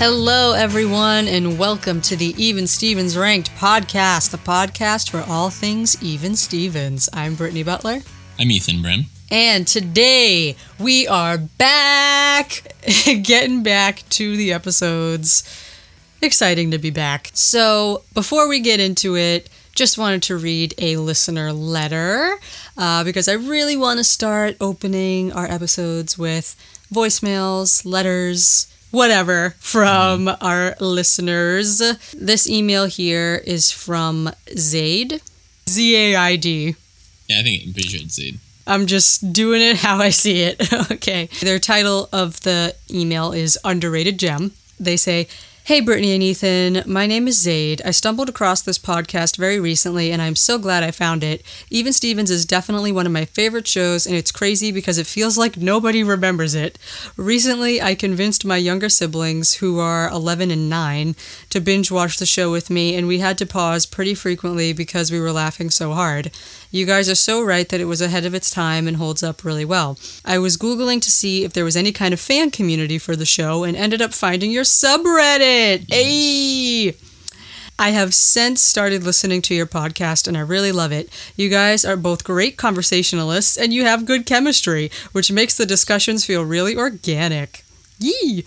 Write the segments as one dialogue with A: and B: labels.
A: Hello, everyone, and welcome to the Even Stevens Ranked podcast, the podcast for all things Even Stevens. I'm Brittany Butler,
B: I'm Ethan Brem.
A: and today we are back, getting back to the episodes. Exciting to be back. So, before we get into it, just wanted to read a listener letter uh, because I really want to start opening our episodes with voicemails, letters, whatever from our listeners. This email here is from Zaid, Z A I D.
B: Yeah, I think I'm pretty sure it's Zaid.
A: I'm just doing it how I see it. okay. Their title of the email is Underrated Gem. They say, Hey, Brittany and Ethan, my name is Zaid. I stumbled across this podcast very recently and I'm so glad I found it. Even Stevens is definitely one of my favorite shows and it's crazy because it feels like nobody remembers it. Recently, I convinced my younger siblings, who are 11 and 9, to binge watch the show with me and we had to pause pretty frequently because we were laughing so hard. You guys are so right that it was ahead of its time and holds up really well. I was Googling to see if there was any kind of fan community for the show and ended up finding your subreddit. Hey! I have since started listening to your podcast and I really love it. You guys are both great conversationalists and you have good chemistry, which makes the discussions feel really organic. Yee!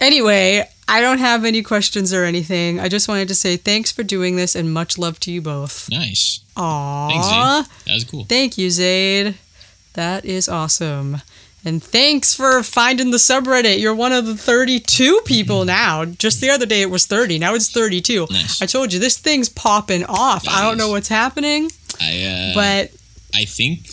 A: Anyway, I don't have any questions or anything. I just wanted to say thanks for doing this and much love to you both.
B: Nice.
A: Aww.
B: Thanks, Zaid. That was cool.
A: Thank you, Zaid. That is awesome. And thanks for finding the subreddit. You're one of the 32 people now. Just the other day it was 30. Now it's 32.
B: Nice.
A: I told you this thing's popping off. I don't know what's happening,
B: I uh,
A: but
B: I think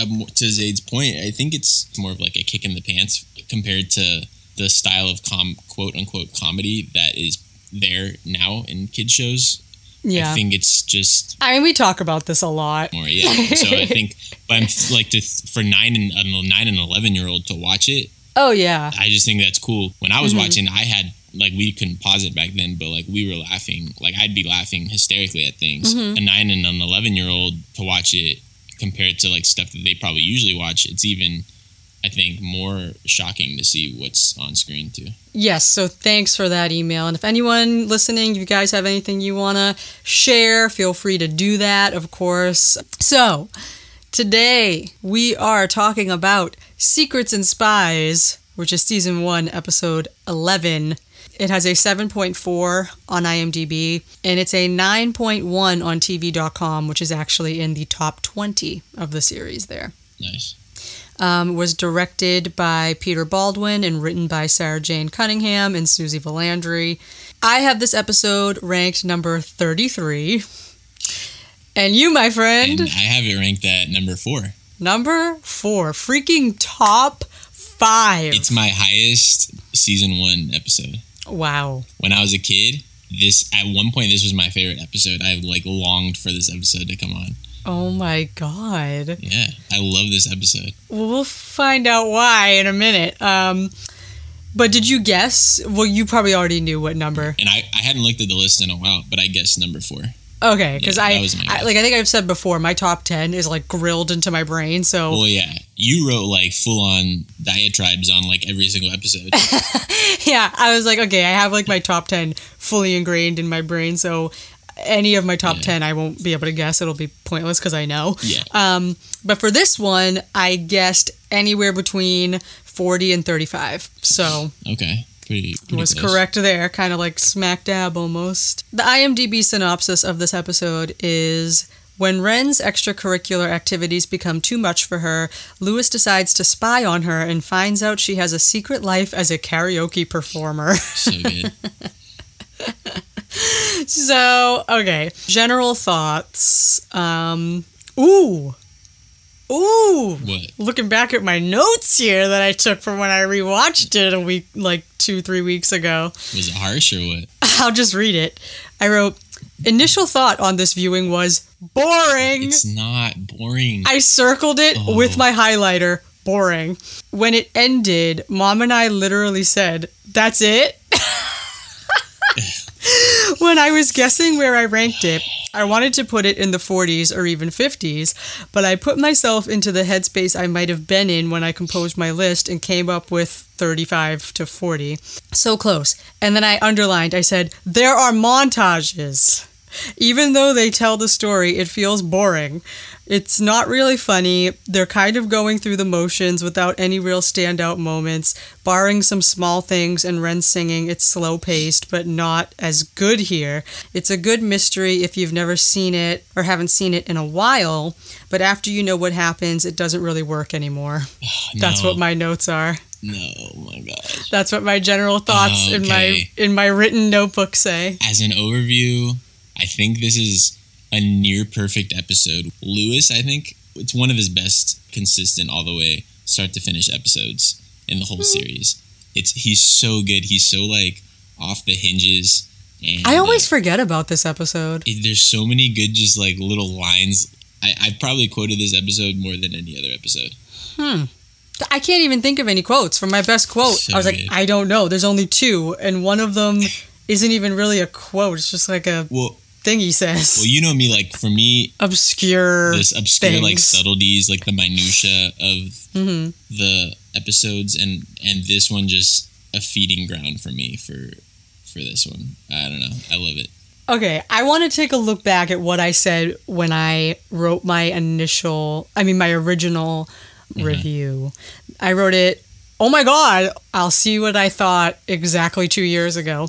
B: um, to Zaid's point, I think it's more of like a kick in the pants compared to the style of com quote unquote comedy that is there now in kids shows.
A: yeah.
B: I think it's just
A: I mean, we talk about this a lot.
B: more yeah. so I think, but I'm like to for nine and a nine and eleven year old to watch it.
A: Oh, yeah.
B: I just think that's cool. When I was
A: Mhm.
B: watching, I had like we couldn't pause it back then, but like we were laughing. Like I'd be laughing hysterically at things.
A: Mhm.
B: A nine and an eleven year old to watch it compared to like stuff that they probably usually watch, it's even I think more shocking to see what's on screen too.
A: Yes, so thanks for that email. And if anyone listening, you guys have anything you want to share, feel free to do that, of course. So, today we are talking about Secrets and Spies, which is season 1, episode 11. It has a 7.4 on IMDb, and it's a 9.1 on TV.com, which is actually in the top 20 of the series there
B: Nice.
A: Um, was directed by Peter Baldwin and written by Sarah Jane Cunningham and Susie Valandry. I have this episode ranked number 33. And you, my friend,
B: And I have it ranked at number four.
A: number four. Freaking top five.
B: It's my highest season one episode.
A: wow.
B: When I was a kid, this at one point this was my favorite episode. I like longed for this episode to come on.
A: Oh my God.
B: Yeah, I love this episode.
A: Well, we'll find out why in a minute. Um, but did you guess? Well, you probably already knew what number.
B: And I, I hadn't looked at the list in a while, but I guessed number four.
A: Okay, because
B: Yeah,
A: I,
B: was my
A: I like I think I've said before, my top ten is like grilled into my brain. So
B: Well, yeah, you wrote like full on diatribes on like every single episode.
A: yeah, I was like, okay, I have like my top 10 fully ingrained in my brain. So any of my top
B: Yeah.
A: 10, I won't be able to guess. It'll be pointless because I know.
B: yeah,
A: Um, but for this one, I guessed anywhere between 40 and 35. So
B: okay, pretty. pretty
A: was
B: close.
A: correct there, kind of like smack dab almost. The IMDb synopsis of this episode is. When Ren's extracurricular activities become too much for her, Lewis decides to spy on her and finds out she has a secret life as a karaoke performer.
B: So good.
A: So, okay. General thoughts. Um, ooh. Ooh.
B: what?
A: Looking back at my notes here that I took from when I rewatched it a week, like two, three weeks ago.
B: Was it harsh or what?
A: I'll just read it. I wrote, initial thought on this viewing was boring.
B: It's not boring.
A: I circled it
B: Oh.
A: with my highlighter. Boring. When it ended, mom and I literally said, That's it? when I was guessing where I ranked it, I wanted to put it in the 40s or even 50s, but I put myself into the headspace I might have been in when I composed my list and came up with 35 to 40. So close. And then I underlined, I said, there are montages. Even though they tell the story, it feels boring. It's not really funny. They're kind of going through the motions without any real standout moments. Barring some small things and Ren singing, it's slow paced, but not as good here. It's a good mystery if you've never seen it or haven't seen it in a while, but after you know what happens, it doesn't really work anymore. That's
B: No.
A: what my notes are.
B: No, oh my gosh.
A: That's what my general thoughts oh, in my in my written notebook say.
B: As an overview, I think this is a near perfect episode. Lewis, I think it's one of his best consistent all the way start to finish episodes in the whole
A: Hmm.
B: series. It's he's so good. He's so like off the hinges. And
A: I always
B: uh,
A: forget about this episode.
B: it- there's so many good just like little lines. I, I've probably quoted this episode more than any other episode. Hmm.
A: I can't even think of any quotes from my best quote.
B: So
A: I was like,
B: good.
A: I don't know. There's only two, and one of them isn't even really a quote. It's just like a
B: Well,
A: thing he says.
B: well, you know me. Like for me,
A: Obscure.
B: this obscure like subtleties, like the minutia of
A: hmm
B: the episodes, and and this one just a feeding ground for me for for this one. I don't know. I love it.
A: Okay, I want to take a look back at what I said when I wrote my initial, I mean, my original
B: Mm-hmm.
A: review. I wrote it, oh my God, I'll see what I thought exactly two years ago.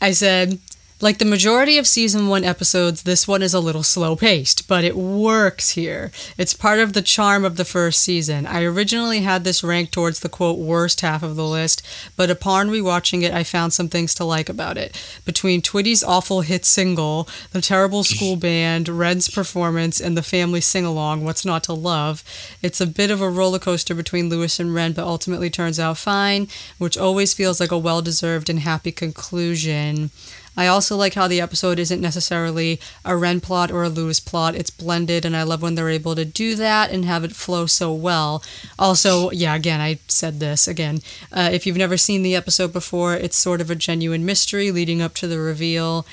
A: I said, like the majority of season one episodes, this one is a little slow paced, but it works here. It's part of the charm of the first season. I originally had this ranked towards the quote worst half of the list, but upon rewatching it, I found some things to like about it. Between Twitty's awful hit single, the terrible school band, Red's performance, and the family sing along, What's Not to Love, it's a bit of a roller coaster between Lewis and Ren, but ultimately turns out fine, which always feels like a well deserved and happy conclusion. I also like how the episode isn't necessarily a Ren plot or a Lewis plot. It's blended, and I love when they're able to do that and have it flow so well. Also, yeah, again, I said this again. Uh, if you've never seen the episode before, it's sort of a genuine mystery leading up to the reveal.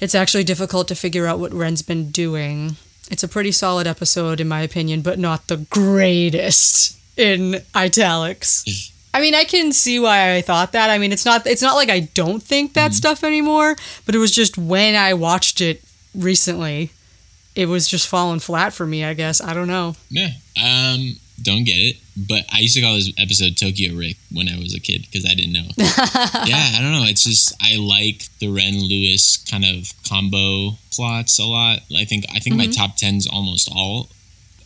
A: It's actually difficult to figure out what Ren's been doing. It's a pretty solid episode, in my opinion, but not the greatest in italics. I mean, I can see why I thought that. I mean, it's not it's not like I don't think that stuff anymore, but it was just when I watched it recently, it was just falling flat for me, I guess. I don't know.
B: Yeah. Um. Don't get it, but I used to call this episode Tokyo Rick when I was a kid because I didn't know. yeah, I don't know. It's just I like the Ren Lewis kind of combo plots a lot. I think I think my top ten's almost all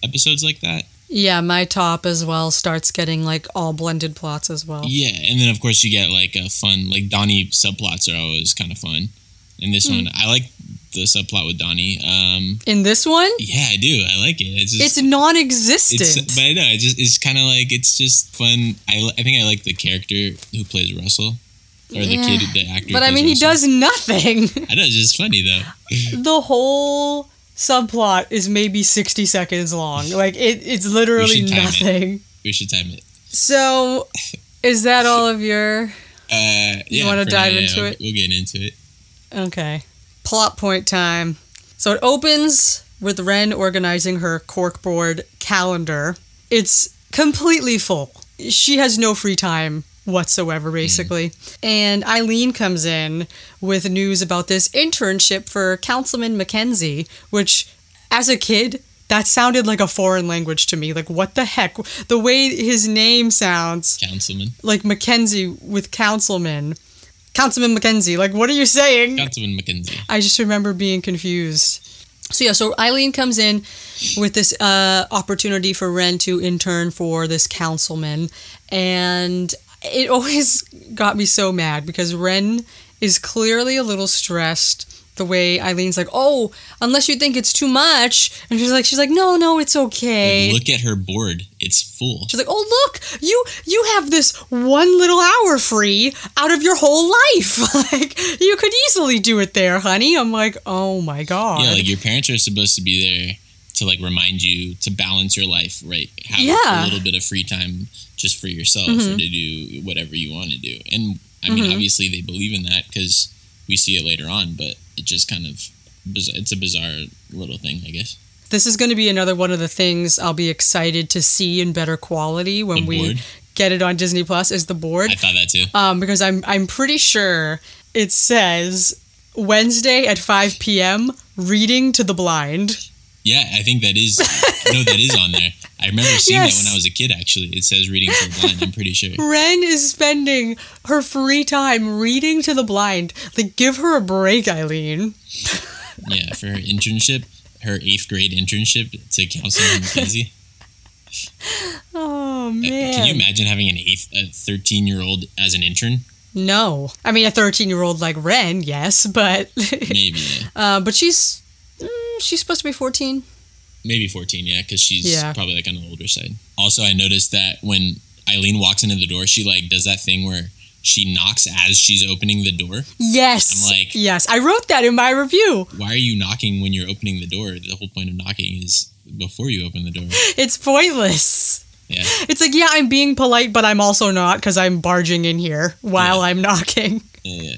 B: episodes like that.
A: Yeah, my top as well starts getting like all blended plots as well.
B: Yeah, and then of course you get like a fun like Donnie subplots are always kind of fun. In this one, I like the subplot with Donnie. Um,
A: In this one,
B: yeah, I do. I like it. It's just
A: it's non-existent.
B: It's, but I know it just it's kind of like it's just fun. I, I think I like the character who plays Russell or the
A: Yeah.
B: kid, the actor.
A: but I mean, he
B: Russell.
A: does nothing.
B: I know it's just funny though.
A: the whole subplot is maybe 60 seconds long. Like it, it's literally
B: time it.
A: nothing.
B: We should time it.
A: So, is that all of your
B: Uh,
A: You wanna dive
B: now,
A: into
B: we'll-
A: it?
B: We'll get into it.
A: okay plot point time? So it opens with Ren organizing her corkboard calendar. It's completely full. She has no free time whatsoever, basically. And Eileen comes in with news about this internship for Councilman Mackenzie, which, as a kid, that sounded like a foreign language to me. Like, what the heck? The way his name sounds,
B: Councilman,
A: like Mackenzie with Councilman. Councilman Mackenzie, like, what are you saying?
B: Councilman Mackenzie.
A: I just remember being confused. So yeah, so Eileen comes in with this uh, opportunity for Ren to intern for this councilman, and it always got me so mad because Ren is clearly a little stressed. The way Eileen's like, oh, unless you think it's too much, and she's like, she's like, no, no, it's okay.
B: Look at her board; it's full.
A: She's like, "Oh look, you you have this one little hour free out of your whole life. like you could easily do it there, honey." I'm like, "Oh my god."
B: Yeah, like your parents are supposed to be there to like remind you to balance your life, right? Have
A: Yeah. Mm-hmm.
B: a little bit of free time just for yourself or to do whatever you want to do. And I mean, obviously they believe in that because we see it later on, but it just kind of it's a bizarre little thing, I guess.
A: This is going to be another one of the things I'll be excited to see in better quality when we get it on Disney Plus is the board.
B: I thought that too.
A: um, because I'm I'm pretty sure it says Wednesday at 5 p.m. reading to the blind.
B: Yeah, I think that is no, that is on there. I remember seeing
A: Yes.
B: that when I was a kid. Actually, it says reading for the blind. I'm pretty sure.
A: Ren is spending her free time reading to the blind. Like, give her a break, Eileen.
B: Yeah, for her internship, her eighth grade internship to Councilman Mackenzie.
A: Oh
B: Uh,
A: man.
B: Can you imagine having an eighth, a thirteen year old as an intern?
A: No, I mean a 13 year old like Ren, yes, but
B: Maybe, yeah.
A: uh, but she's mm, she's supposed to be 14.
B: maybe fourteen. Yeah, because she's
A: Yeah.
B: probably like on the older side. Also, I noticed that when Eileen walks into the door, she like does that thing where she knocks as she's opening the door.
A: Yes,
B: I'm like-
A: yes, I wrote that in my review.
B: Why are you knocking when you're opening the door? The whole point of knocking is before you open the door.
A: It's pointless.
B: Yeah.
A: It's like, yeah, I'm being polite, but I'm also not because I'm barging in here while
B: Yeah.
A: I'm knocking.
B: Yeah.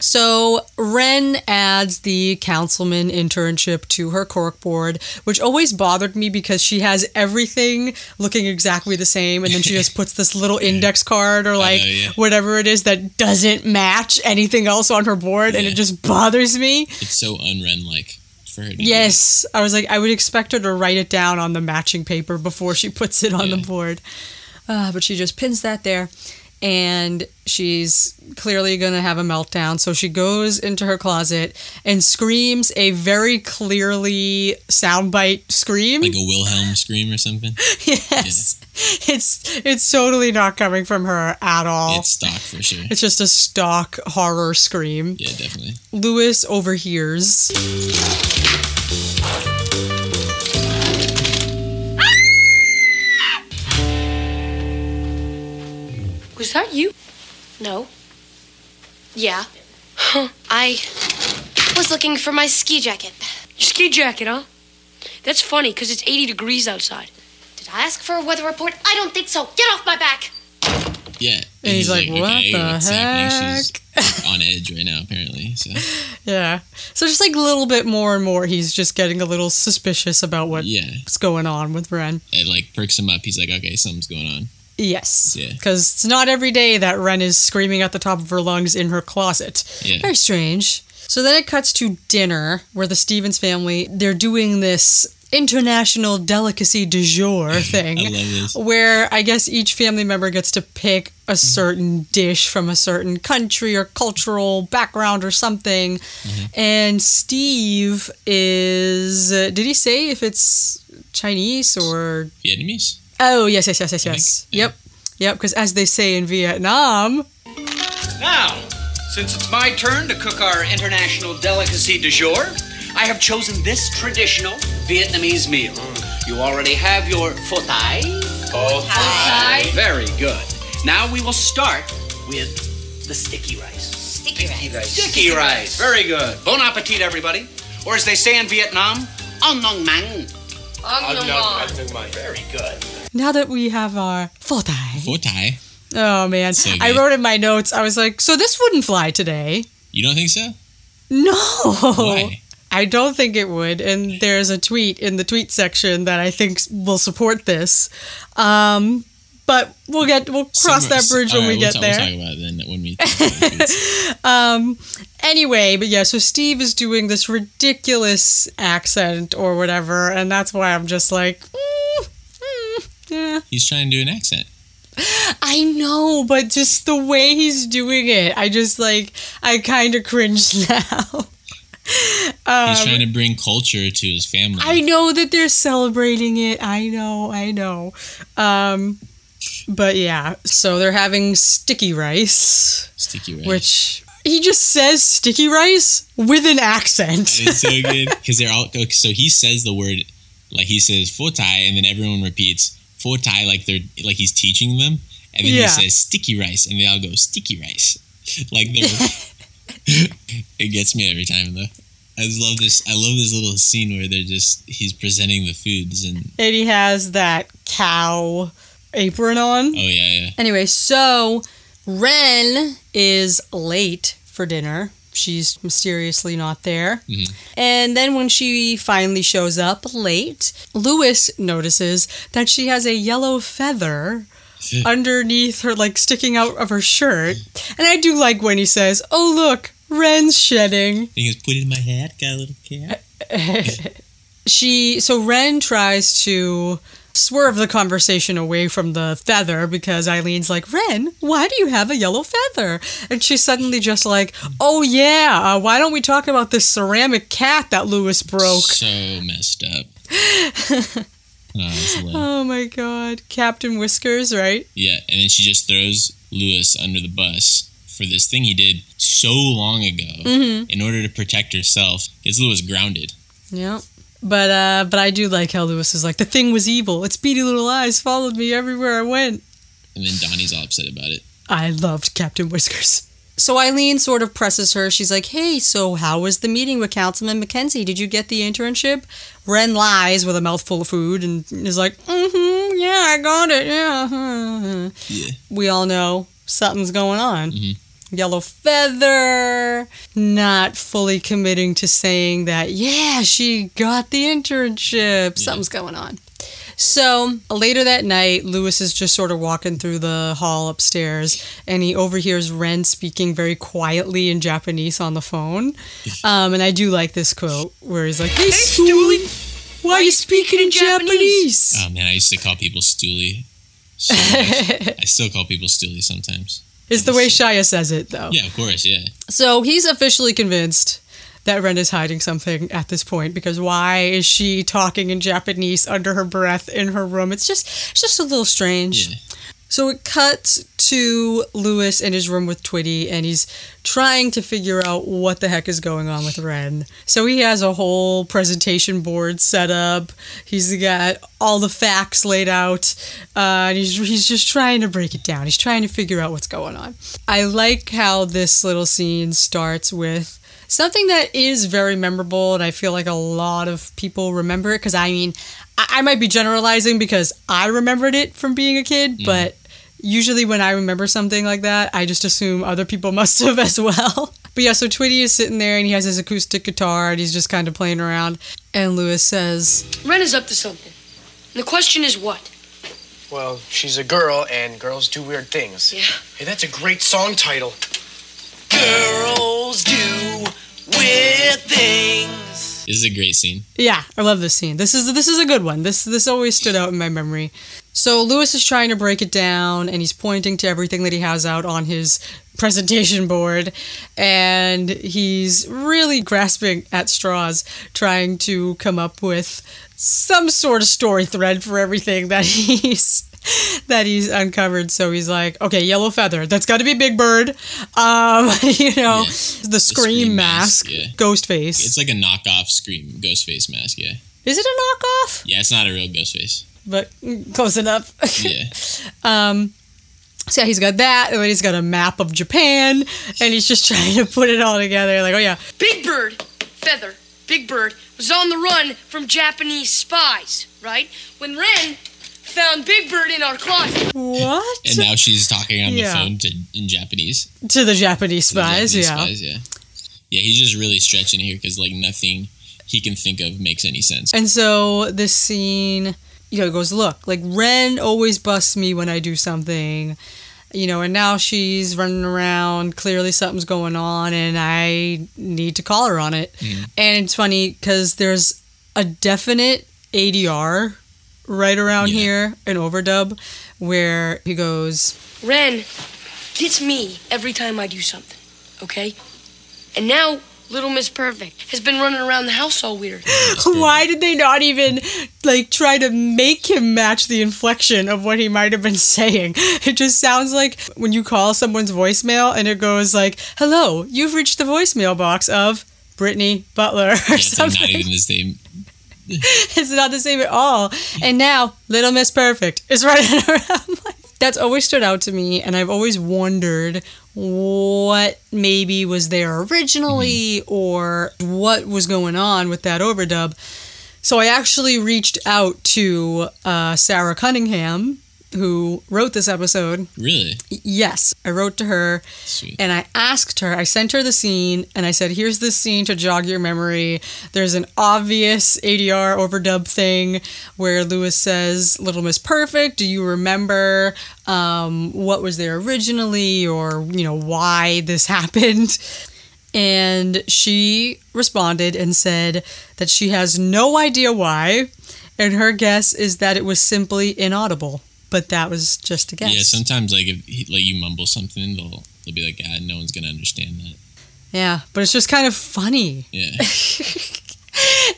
A: So Ren adds the councilman internship to her corkboard, which always bothered me because she has everything looking exactly the same, and then she just puts this little index card or like
B: know, yeah.
A: whatever it is that doesn't match anything else on her board, and it just bothers me.
B: It's so unren like for her. Do
A: Yes, I was like, I would expect her to write it down on the matching paper before she puts it on the board. Uh, but she just pins that there. And she's clearly going to have a meltdown. So she goes into her closet and screams a very clearly soundbite scream.
B: like a Wilhelm scream or something.
A: yes. It's it's totally not coming from her at all.
B: It's stock for sure.
A: it's just a stock horror scream.
B: Yeah, definitely.
A: Lewis overhears.
C: Was that you?
D: No. Yeah. I was looking for my ski jacket.
C: Your ski jacket, huh? That's funny, because it's 80 degrees outside.
D: Did I ask for a weather report? I don't think so. Get off my back.
B: Yeah.
A: And he's like, "What the
B: what's happening?" She's on edge right now, apparently. So
A: Yeah. So just like a little bit more and more, he's just getting a little suspicious about what's
B: yeah,
A: going on with Ren.
B: it like perks him up. He's like, okay, something's going on.
A: Yes.
B: Yeah.
A: Because it's not every day that Ren is screaming at the top of her lungs in her closet.
B: Yeah.
A: Very strange. So then it cuts to dinner where the Stevens family, they're doing this international delicacy du jour thing.
B: I love this.
A: where I guess each family member gets to pick a certain dish from a certain country or cultural background or something. And Steve is. Uh, did he say if it's Chinese or.
B: Vietnamese.
A: Oh, yes, yes, yes, yes, yes. Yep. Yep, because as they say in Vietnam.
E: Now, since it's my turn to cook our international delicacy du jour, I have chosen this traditional Vietnamese meal. You already have your pho thai. Pho thai. Very good. Now we will start with the sticky rice.
D: Sticky rice.
E: Sticky rice. Very good. Bon appetit, everybody. Or as they say in Vietnam, on nong mang. Very good.
A: Now that we have our. Pho Thai. Oh, man.
B: So
A: I wrote in my notes, I was like, so this wouldn't fly today.
B: You don't think so?
A: No.
B: Why?
A: I don't think it would. And there's a tweet in the tweet section that I think will support this. Um, but we'll get we'll cross that bridge when
B: all
A: we
B: right,
A: get
B: we'll,
A: there.
B: We'll talk about it then when we. talk about foods.
A: Um, anyway, but yeah, so Steve is doing this ridiculous accent or whatever, and that's why I'm just like, mm, yeah,
B: He's trying to do an accent.
A: I know, but just the way he's doing it, I just like I kind of cringe now.
B: He's trying to bring culture to his family.
A: Um, I know that they're celebrating it. I know, I know. Um, but yeah, so they're having sticky rice,
B: Sticky rice.
A: which he just says sticky rice with an accent.
B: it's so good because they're all okay, so he says the word like he says thai and then everyone repeats pho thai like they're like he's teaching them and then
A: Yeah.
B: he says sticky rice and they all go sticky rice like they're it gets me every time though I just love this I love this little scene where they're just he's presenting the foods and
A: and he has that cow apron on.
B: oh yeah yeah
A: Anyway, so Ren is late for dinner she's mysteriously not there. Mm-hmm. And then when she finally shows up late, Lewis notices that she has a yellow feather underneath her, like sticking out of her shirt. And I do like when he says, Oh, look, Ren's shedding.
B: He goes, put it in my hat, got a little cat.
A: she so Ren tries to swerve the conversation away from the feather because Eileen's like, Ren, why do you have a yellow feather? And she's suddenly just like, Oh yeah, uh, why don't we talk about this ceramic cat that Lewis broke?
B: So messed up. oh.
A: Oh my god, Captain Whiskers, right?
B: Yeah, and then she just throws Lewis under the bus for this thing he did so long ago in order to protect herself. Gets Lewis grounded.
A: Yeah. But uh, but I do like how Lewis is like the thing was evil. Its beady little eyes followed me everywhere I went.
B: And then Donnie's all upset about it.
A: I loved Captain Whiskers. So Eileen sort of presses her. She's like, "Hey, so how was the meeting with Councilman McKenzie? Did you get the internship?" Ren lies with a mouthful of food and is like, "Mm-hmm, yeah, I got it. Yeah."
B: Yeah.
A: We all know something's going on.
B: Mhm.
A: Yellow feather, not fully committing to saying that, yeah, she got the internship. Something's going on. So later that night, Lewis is just sort of walking through the hall upstairs and he overhears Ren speaking very quietly in Japanese on the phone. Um, and I do like this quote where he's like, Hey, Stoolie, why are you speaking in Japanese?
B: Oh man, I used to call people Stoolie. So. I still call people Stoolie sometimes.
A: It's the way Shia says it, though.
B: Yeah, of course, yeah.
A: So he's officially convinced that Ren is hiding something at this point because why is she talking in Japanese under her breath in her room? It's just it's just a little strange.
B: Yeah.
A: So it cuts to Lewis in his room with Twitty, and he's trying to figure out what the heck is going on with Ren. So he has a whole presentation board set up. He's got all the facts laid out, uh, and he's he's just trying to break it down. He's trying to figure out what's going on. I like how this little scene starts with something that is very memorable, and I feel like a lot of people remember it. Because I mean, I, I might be generalizing because I remembered it from being a kid, but usually when I remember something like that, I just assume other people must have as well. But yeah, so Twitty is sitting there and he has his acoustic guitar and he's just kind of playing around. And Lewis says,
C: Ren is up to something. And the question is what?
F: Well, she's a girl, and girls do weird things.
C: Yeah.
F: Hey, that's a great song title. Girls do weird things.
B: This is a great scene.
A: Yeah, I love this scene. This is this is a good one. This this always stood out in my memory. So Lewis is trying to break it down and he's pointing to everything that he has out on his presentation board and he's really grasping at straws trying to come up with some sort of story thread for everything that he's that he's uncovered so he's like okay yellow feather that's got to be big bird um you know
B: Yeah.
A: the scream,
B: Scream
A: mask,
B: mask, yeah.
A: ghost face
B: It's like a knockoff Scream Ghostface mask, yeah.
A: is it a knockoff
B: Yeah, it's not a real Ghostface.
A: But close enough
B: Yeah.
A: Um, so yeah, he's got that, and then he's got a map of Japan, and he's just trying to put it all together. Like, oh yeah,
C: Big Bird, Feather, Big Bird was on the run from Japanese spies, right? When Ren found Big Bird in our closet.
A: what?
B: And now she's talking on
A: Yeah.
B: the phone to in Japanese.
A: to the Japanese
B: to the
A: spies,
B: Japanese
A: yeah.
B: spies, yeah. Yeah, he's just really stretching here because like nothing he can think of makes any sense.
A: And so this scene, you know, goes, look, like Ren always busts me when I do something, you know, and now she's running around. Clearly something's going on, and I need to call her on it. Mm-hmm. And it's funny because there's a definite ADR right around
B: Yeah.
A: here, an overdub, where he goes,
C: Ren gets me every time I do something, okay? And now, Little Miss Perfect has been running around the house all weird.
A: Why did they not even like try to make him match the inflection of what he might have been saying? It just sounds like when you call someone's voicemail and it goes like, "Hello, you've reached the voicemail box of Brittany Butler" or
B: Yeah,
A: something.
B: not even the same.
A: it's not the same at all. And now, Little Miss Perfect is running around. That's always stood out to me, and I've always wondered what maybe was there originally or what was going on with that overdub. So I actually reached out to uh, Sarah Cunningham, who wrote this episode.
B: Really?
A: Yes, I wrote to her
B: Sweet.
A: and I asked her, I sent her the scene and I said, here's this scene to jog your memory. There's an obvious ADR overdub thing where Lewis says, Little Miss Perfect, do you remember um, what was there originally or, you know, why this happened? And she responded and said that she has no idea why. And her guess is that it was simply inaudible. But that was just a guess.
B: Yeah, sometimes like if he, like you mumble something, they'll they'll be like, "Ah, no one's gonna understand that."
A: Yeah, but it's just kind of funny.
B: Yeah,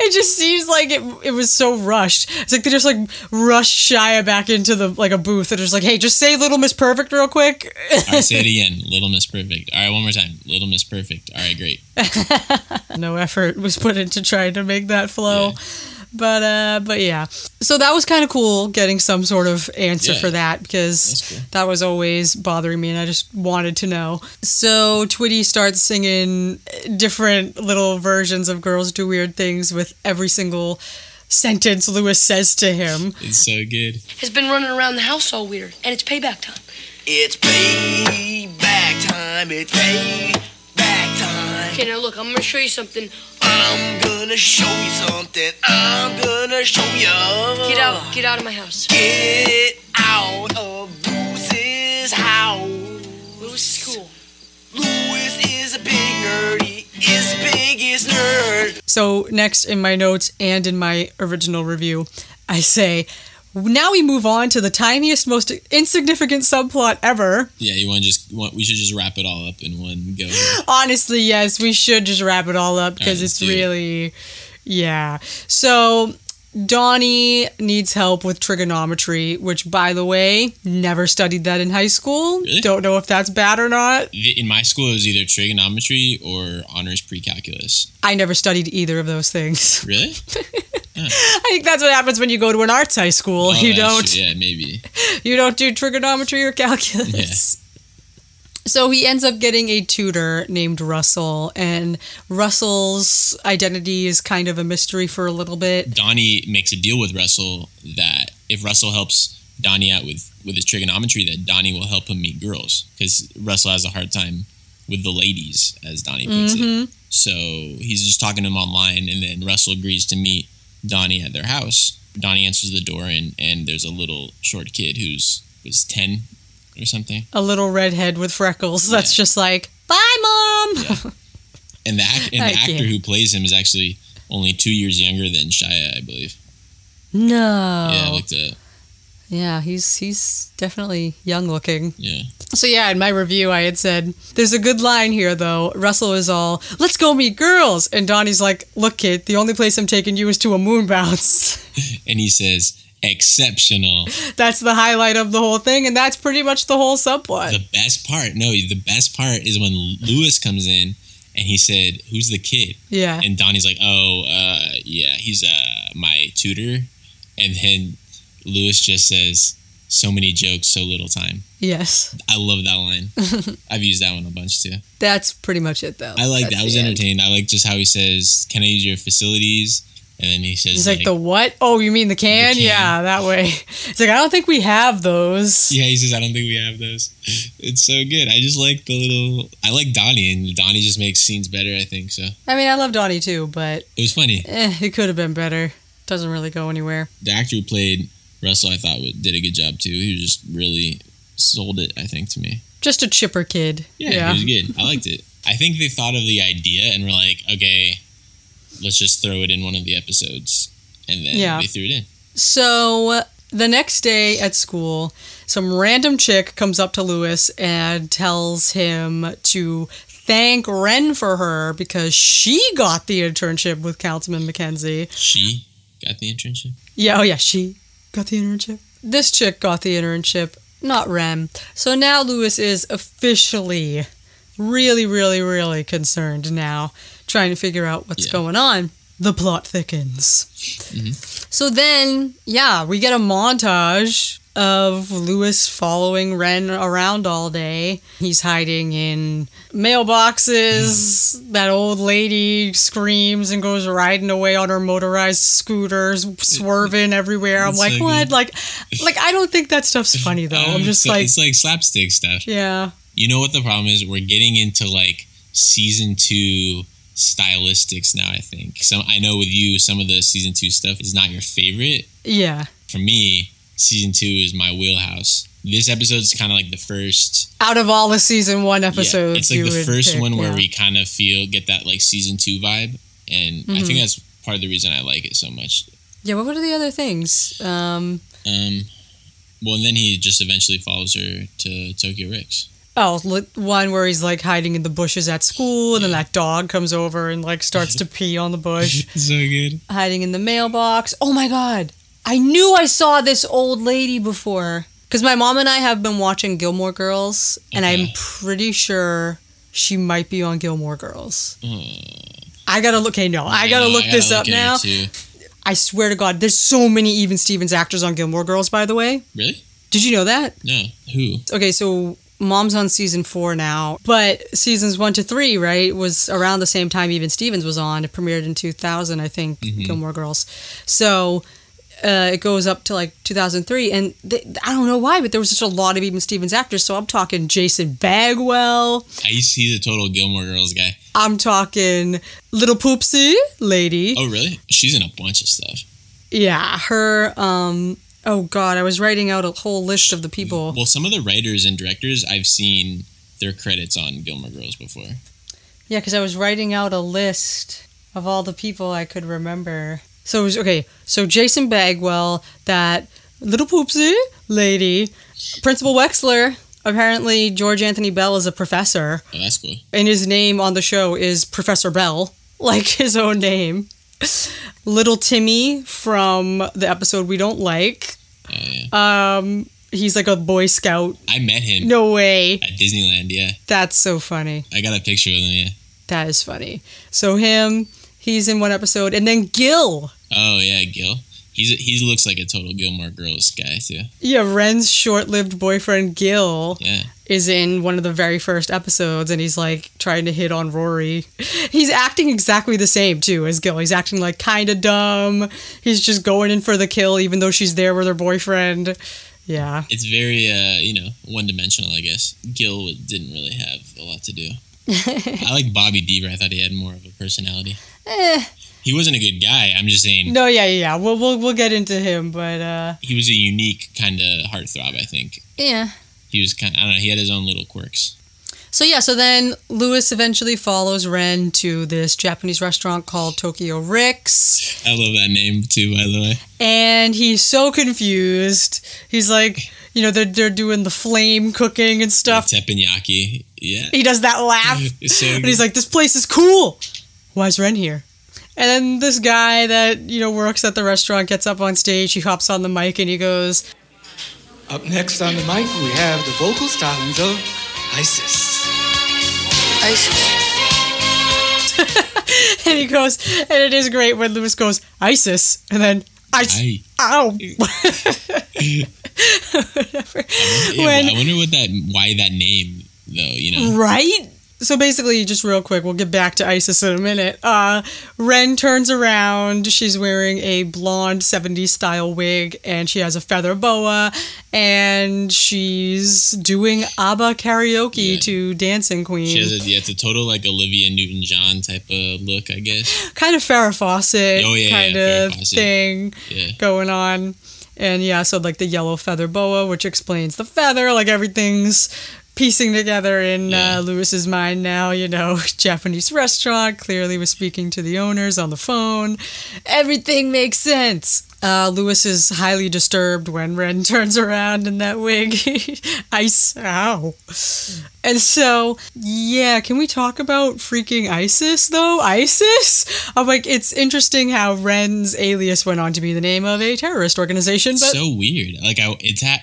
A: It just seems like it it was so rushed. It's like they just like rushed Shia back into the like a booth and just like, hey, just say Little Miss Perfect real quick.
B: All right, say it again. Little Miss Perfect. All right, one more time. Little Miss Perfect. All right, great.
A: no effort was put into trying to make that flow.
B: Yeah.
A: But uh but yeah. So that was kind of cool getting some sort of answer
B: Yeah.
A: for that because
B: cool.
A: that was always bothering me and I just wanted to know. So Twitty starts singing different little versions of Girls Do Weird Things with every single sentence Lewis says to him.
B: It's so good.
C: Has been running around the house all weird, and it's payback time.
G: It's payback time. It's payback time.
C: Okay, now look, I'm gonna show you something.
G: I'm gonna show you something. I'm gonna show you.
C: Get out, get out of my house.
G: Get out of Lewis's house.
C: Lewis is cool.
G: Lewis is a big nerd. He is the biggest nerd.
A: So next in my notes and in my original review, I say, now we move on to the tiniest, most insignificant subplot ever.
B: Yeah, you want to just want, we should just wrap it all up in one go.
A: Honestly, yes, we should just wrap it all up because
B: Alright,
A: it's
B: let's it.
A: really, yeah. So Donnie needs help with trigonometry, which, by the way, never studied that in high school.
B: Really?
A: Don't know if that's bad or not.
B: In my school, it was either trigonometry or honors pre-calculus.
A: I never studied either of those things.
B: Really?
A: I think that's what happens when you go to an arts high school.
B: Oh,
A: you don't.
B: true. Yeah, maybe.
A: You don't do trigonometry or calculus. So he ends up getting a tutor named Russell, and Russell's identity is kind of a mystery for a little bit.
B: Donnie makes a deal with Russell that if Russell helps Donnie out with with his trigonometry, that Donnie will help him meet girls because Russell has a hard time with the ladies, as Donnie puts it. Mm-hmm. So he's just talking to him online, and then Russell agrees to meet Donnie at their house. Donnie answers the door, and and there's a little short kid who's was ten or something.
A: A little redhead with freckles that's
B: Yeah.
A: just like, bye, mom.
B: Yeah. And the, act, and the actor
A: can't.
B: who plays him is actually only two years younger than Shia, I believe.
A: No.
B: Yeah, I looked at
A: Yeah, he's he's definitely young looking.
B: yeah.
A: So yeah, in my review I had said there's a good line here though. Russell is all, "Let's go meet girls." And Donnie's like, "Look, kid, the only place I'm taking you is to a moon bounce."
B: And he says exceptional.
A: that's the highlight of the whole thing and that's pretty much the whole subplot.
B: The best part, no, the best part is when Lewis comes in and he said, "Who's the kid?"
A: yeah.
B: And Donnie's like, "Oh, uh, yeah, he's uh my tutor." And then Lewis just says, "So many jokes, so little time."
A: yes.
B: I love that line. I've used that one a bunch too.
A: That's pretty much it though.
B: I like that. I was
A: the end.
B: I like just how he says, "Can I use your facilities?" And then he says,
A: He's like, the what? Oh, you mean the can?
B: The can.
A: Yeah, that way. It's like I don't think we have those.
B: Yeah, he says, I don't think we have those. It's so good. I just like the little. I like Donnie, and Donnie just makes scenes better, I think. So
A: I mean, I love Donnie too, but It
B: was funny.
A: eh, it could have been better. Doesn't really go anywhere.
B: The actor who played Russell, I thought, did a good job too. He was just really sold it, I think, to me.
A: Just a chipper kid.
B: Yeah, he was good. I liked it. I think they thought of the idea and were like, okay, let's just throw it in one of the episodes. And then
A: Yeah.
B: they threw it in.
A: So the next day at school, some random chick comes up to Lewis and tells him to thank Ren for her because she got the internship with Councilman Mackenzie.
B: She got the internship.
A: Yeah, oh yeah, she got the internship. This chick got the internship, not Ren. So now Lewis is officially really, really, really concerned now, trying to figure out what's
B: Yeah.
A: going on. The plot thickens. Mm-hmm. So then, yeah, we get a montage of Lewis following Ren around all day. He's hiding in mailboxes. that old lady screams and goes riding away on her motorized scooters, swerving everywhere. I'm like,
B: so
A: what?
B: good.
A: Like, like I don't think that stuff's funny though. I'm just like,
B: it's like slapstick stuff.
A: yeah.
B: You know what the problem is? We're getting into like season two stylistics now. I think some. I know with you, some of the season two stuff is not your favorite.
A: Yeah.
B: For me, season two is my wheelhouse. This episode is kind of like the first.
A: Out of all the season one episodes,
B: yeah, it's like the first
A: pick,
B: one where
A: yeah.
B: we kind of feel get that like season two vibe, and I
A: Mm-hmm.
B: think that's part of the reason I like it so much.
A: Yeah, what were the other things? Um,
B: Um, well, and then he just eventually follows her to Tokyo Ricks.
A: Oh, one where he's like hiding in the bushes at school, and then that dog comes over and like starts to pee on the bush.
B: so good.
A: hiding in the mailbox. Oh my god. I knew I saw this old lady before. Because my mom and I have been watching Gilmore Girls, and I'm pretty sure she might be on Gilmore Girls.
B: Uh,
A: I gotta look. Okay, no, I gotta look this up now. I swear to God, there's so many Even Stevens actors on Gilmore Girls. By the way,
B: Really?
A: did you know that?
B: No. Who?
A: Okay, so Mom's on season four now, but seasons one to three, right, was around the same time Even Stevens was on. It premiered in 2000, I think, Gilmore Girls. So uh, it goes up to like 2003, and th- I don't know why, but there was such a lot of Even Stevens actors. So I'm talking Jason Bagwell,
B: I used to, he's a total Gilmore Girls guy.
A: I'm talking Little Poopsie lady.
B: Oh, really? She's in a bunch of stuff.
A: Yeah, her. Um, oh God, I was writing out a whole list of the people.
B: Well, some of the writers and directors I've seen their credits on Gilmore Girls before.
A: Yeah, because I was writing out a list of all the people I could remember. So it was okay. So Jason Bagwell, that little poopsie lady, Principal Wexler. Apparently, George Anthony Bell is a professor,
B: Oh, that's cool.
A: and his name on the show is Professor Bell, like his own name. Little Timmy from the episode we don't like.
B: Oh, yeah.
A: Um, he's like a Boy Scout.
B: I met him
A: No way.
B: at Disneyland. Yeah,
A: That's so funny.
B: I got a picture with him. Yeah.
A: That is funny. So him, he's in one episode, and then Gil.
B: Oh yeah, Gil. He's he looks like a total Gilmore Girls guy too.
A: Yeah, Ren's short-lived boyfriend Gil
B: Yeah.
A: is in one of the very first episodes, and he's like trying to hit on Rory. He's acting exactly the same too as Gil. He's acting like kind of dumb. He's just going in for the kill, even though she's there with her boyfriend. Yeah,
B: It's very uh you know one dimensional. I guess Gil didn't really have a lot to do. I like Bobby Deaver. I thought he had more of a personality.
A: Eh.
B: He wasn't a good guy. I'm just saying
A: no, yeah, yeah. yeah. We'll we'll we'll get into him, but uh,
B: he was a unique kind of heartthrob. I think
A: yeah.
B: he was kind. Of, I don't know. He had his own little quirks.
A: So yeah, so then Lewis eventually follows Ren to this Japanese restaurant called Tokyo Ricks.
B: I love that name too. By the way,
A: and he's so confused. He's like, you know, they're, they're doing the flame cooking and stuff.
B: teppanyaki. Yeah.
A: He does that laugh.
B: So
A: And he's like, this place is cool. Why is Ren here? And then this guy that, you know, works at the restaurant gets up on stage. He hops on the mic and he goes,
H: Up next on the mic, we have the vocal stylings of Isis. ISIS.
A: and he goes, and it is great when Lewis goes, ISIS. And then, I,
B: Aye.
A: ow.
B: Yeah,
A: When-
B: well, I wonder what that why that name though. You know.
A: Right? So basically, just real quick, we'll get back to Isis in a minute. Uh, Ren turns around. She's wearing a blonde 70s style wig and she has a feather boa and she's doing ABBA karaoke
B: Yeah.
A: to Dancing Queen.
B: She has a yeah, it's a total like Olivia Newton John type of look, I guess.
A: kind of Farrah Fawcett
B: Oh, yeah, yeah,
A: kind
B: Farrah
A: of thing
B: Yeah.
A: going on. And yeah, so like the yellow feather boa, which explains the feather, like everything's piecing together in
B: Yeah.
A: uh, Lewis's mind now. You know, Japanese restaurant, clearly was speaking to the owners on the phone. Everything makes sense. Uh, Lewis is highly disturbed when Ren turns around in that wig. Ice, ow. And so, yeah, can we talk about freaking ISIS though? ISIS? I'm like, it's interesting how Ren's alias went on to be the name of a terrorist organization, but
B: so weird. Like I, it's ha-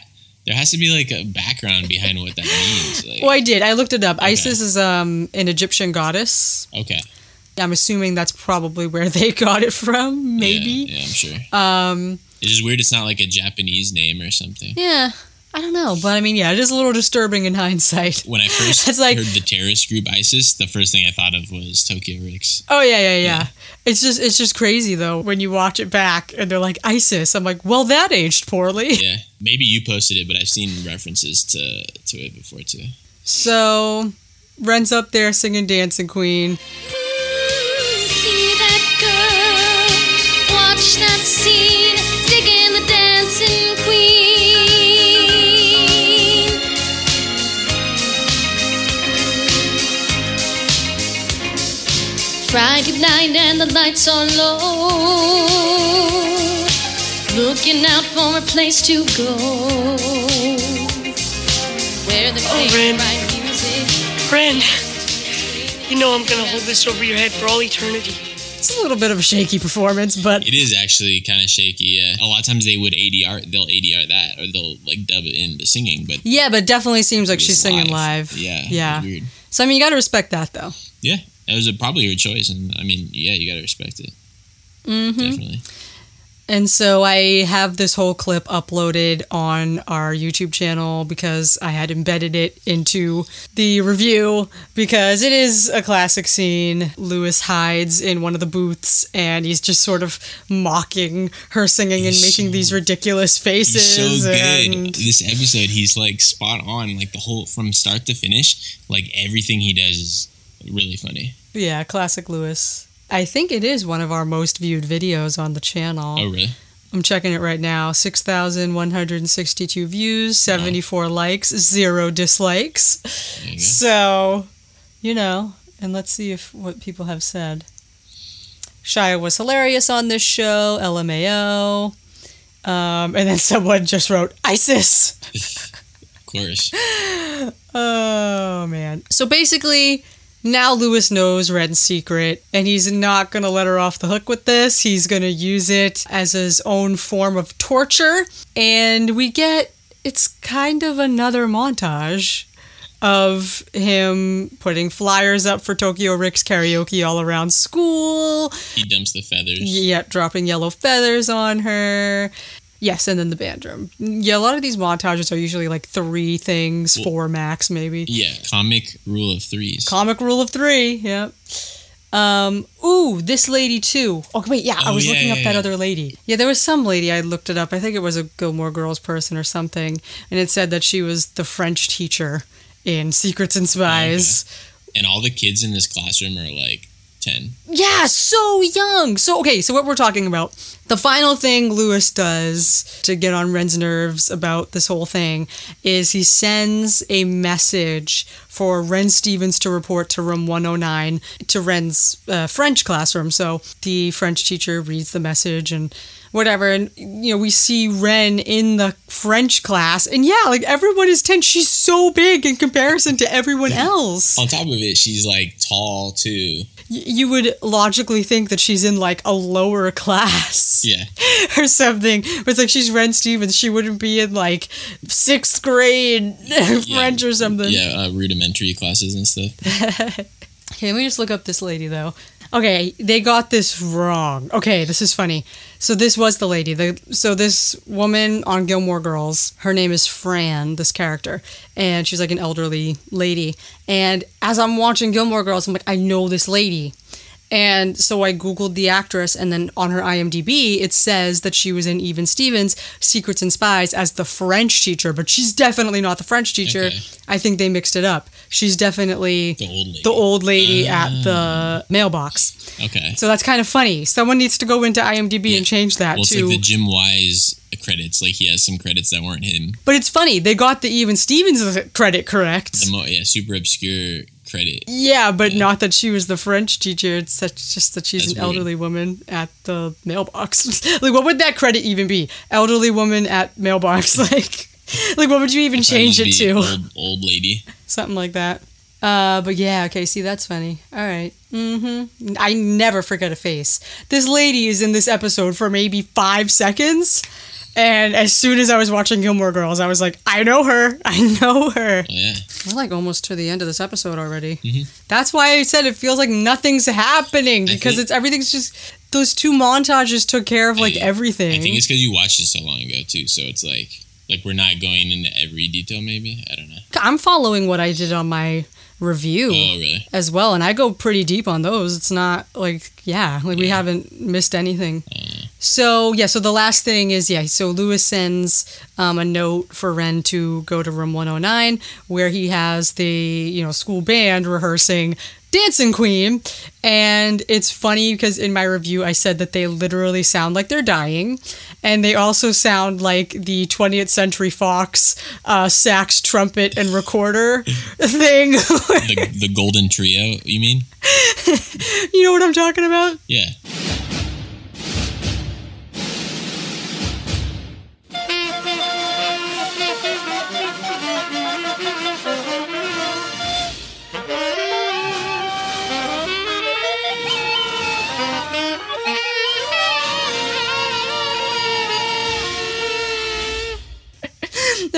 B: there has to be like a background behind what that means. Like,
A: well, I did. I looked it up. ISIS is um an Egyptian goddess,
B: okay,
A: I'm assuming that's probably where they got it from, maybe.
B: Yeah, yeah, I'm sure.
A: Um,
B: It's just weird. It's not like a Japanese name or something.
A: yeah, I don't know, but I mean, yeah, it is a little disturbing in hindsight.
B: When I first
A: like-
B: heard the terrorist group ISIS, the first thing I thought of was Tokyo Ricks.
A: Oh yeah, yeah, yeah. It's just it's just crazy though when you watch it back and they're like ISIS. I'm like, well, that aged poorly.
B: Yeah, maybe you posted it, but I've seen references to to it before too.
A: So, Ren's up there singing "Dancing Queen."
D: See that girl, watch that scene, Friday night and the lights are low, looking out for a place to go. Where the
C: Oh, Ren.
D: right music.
C: Ren, you know I'm gonna hold this over your head for all eternity.
A: It's a little bit of a shaky performance, but
B: It is actually kind of shaky. Yeah, a lot of times they would ADR, they'll ADR that, or they'll like dub it in the singing. But
A: yeah, but definitely seems like she's singing live.
B: Yeah,
A: yeah.
B: weird.
A: So I mean, you got to respect that though.
B: Yeah, that was a, probably her choice, and I mean, yeah, you got to respect it.
A: Mm-hmm.
B: Definitely.
A: And so I have this whole clip uploaded on our YouTube channel because I had embedded it into the review because it is a classic scene. Lewis hides in one of the booths and he's just sort of mocking her singing and making
B: so-
A: these ridiculous faces.
B: He's so good.
A: and-
B: This episode, he's like spot on, like the whole from start to finish. Like everything he does is really funny.
A: yeah, classic Lewis. I think it is one of our most viewed videos on the channel.
B: Oh, really?
A: I'm checking it right now. 6,162 views, 74 likes, zero dislikes.
B: You.
A: So, you know, and let's see if what people have said. Shia was hilarious on this show, LMAO. Um, and then someone just wrote ISIS.
B: Of course.
A: Oh man. So basically, now Lewis knows Red's secret, and he's not gonna let her off the hook with this. He's gonna use it as his own form of torture, and we get it's kind of another montage of him putting flyers up for Tokyo Rick's karaoke all around school.
B: He dumps the feathers.
A: Yeah, dropping yellow feathers on her. Yes, and then the band room. Yeah, a lot of these montages are usually like three things, four max, maybe.
B: Yeah, comic rule of threes.
A: Comic rule of three. Yep. Um. Ooh, this lady too. Oh wait, yeah, I
B: Oh,
A: was
B: yeah,
A: looking
B: yeah,
A: up that other lady. Yeah, there was some lady I looked it up. I think it was a Gilmore Girls person or something, and it said that she was the French teacher in Secrets and Spies.
B: and all the kids in this classroom are like 10.
A: Yeah, so young. So okay, so what we're talking about. The final thing Lewis does to get on Ren's nerves about this whole thing is he sends a message for Ren Stevens to report to room 109 to Ren's uh, French classroom. So the French teacher reads the message and whatever and you know we see Ren in the French class and yeah, like everyone is 10. She's so big in comparison to everyone else.
B: On top of it, she's like tall too.
A: Y- you would logically think that she's in like a lower class
B: Yeah.
A: or something. But it's like she's Ren Stevens. She wouldn't be in like sixth grade French or something.
B: Yeah, uh, rudimentary classes and stuff.
A: Okay, let me just look up this lady though. Okay, they got this wrong. Okay, this is funny. So this was the lady. The so this woman on Gilmore Girls, her name is Fran, this character, and she's like an elderly lady. And as I'm watching Gilmore Girls, I'm like, I know this lady. And so I Googled the actress, and then on her IMDb, it says that she was in Even Stevens' Secrets and Spies as the French teacher, but she's definitely not the French teacher.
B: Okay.
A: I think they mixed it up. She's definitely
B: The old lady.
A: the old lady ah. at the mailbox.
B: Okay.
A: So that's kind of funny. Someone needs to go into IMDb and change that
B: well, it's
A: to.
B: like the Jim Wise credits. Like he has some credits that weren't him.
A: but it's funny. They got the Even Stevens credit correct.
B: The mo- yeah, super obscure credit.
A: yeah, but not that she was the French teacher. It's such, just that she's
B: That's
A: an
B: weird.
A: elderly woman at the mailbox. like, what would that credit even be? Elderly woman at mailbox. Like, like what would you even
B: Probably
A: change it to?
B: Old, old lady.
A: Something like that. Uh, but yeah, okay, see, that's funny. All right. Mm-hmm. I never forget a face. This lady is in this episode for maybe five seconds, And as soon as I was watching Gilmore Girls, I was like, I know her. I know her.
B: Oh, yeah.
A: We're like almost to the end of this episode already.
B: Mhm.
A: That's why I said it feels like nothing's happening because
B: think-
A: it's everything's just those two montages took care of like
B: I-
A: everything.
B: I think it's because you watched it so long ago too, so it's like like we're not going into every detail. Maybe I don't know.
A: I'm following what I did on my review
B: Oh, really?
A: as well, and I go pretty deep on those. It's not like yeah, like we haven't missed anything. So yeah, so the last thing is yeah, so Lewis sends um, a note for Ren to go to room 109 where he has the you know school band rehearsing Dancing Queen, and it's funny because in my review I said that they literally sound like they're dying, and they also sound like the 20th Century Fox uh, sax, trumpet, and recorder thing.
B: the the golden trio. You mean?
A: you know what I'm talking about?
B: Yeah.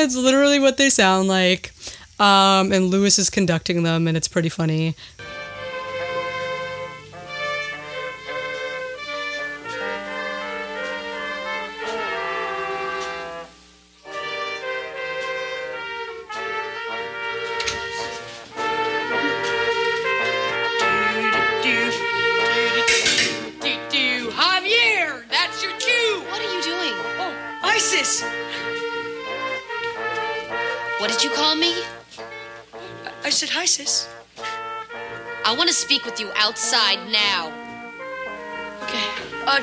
A: That's literally what they sound like. Um, and Lewis is conducting them, and it's pretty funny.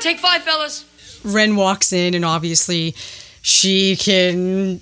C: Take five, fellas.
A: Ren walks in, and obviously, she can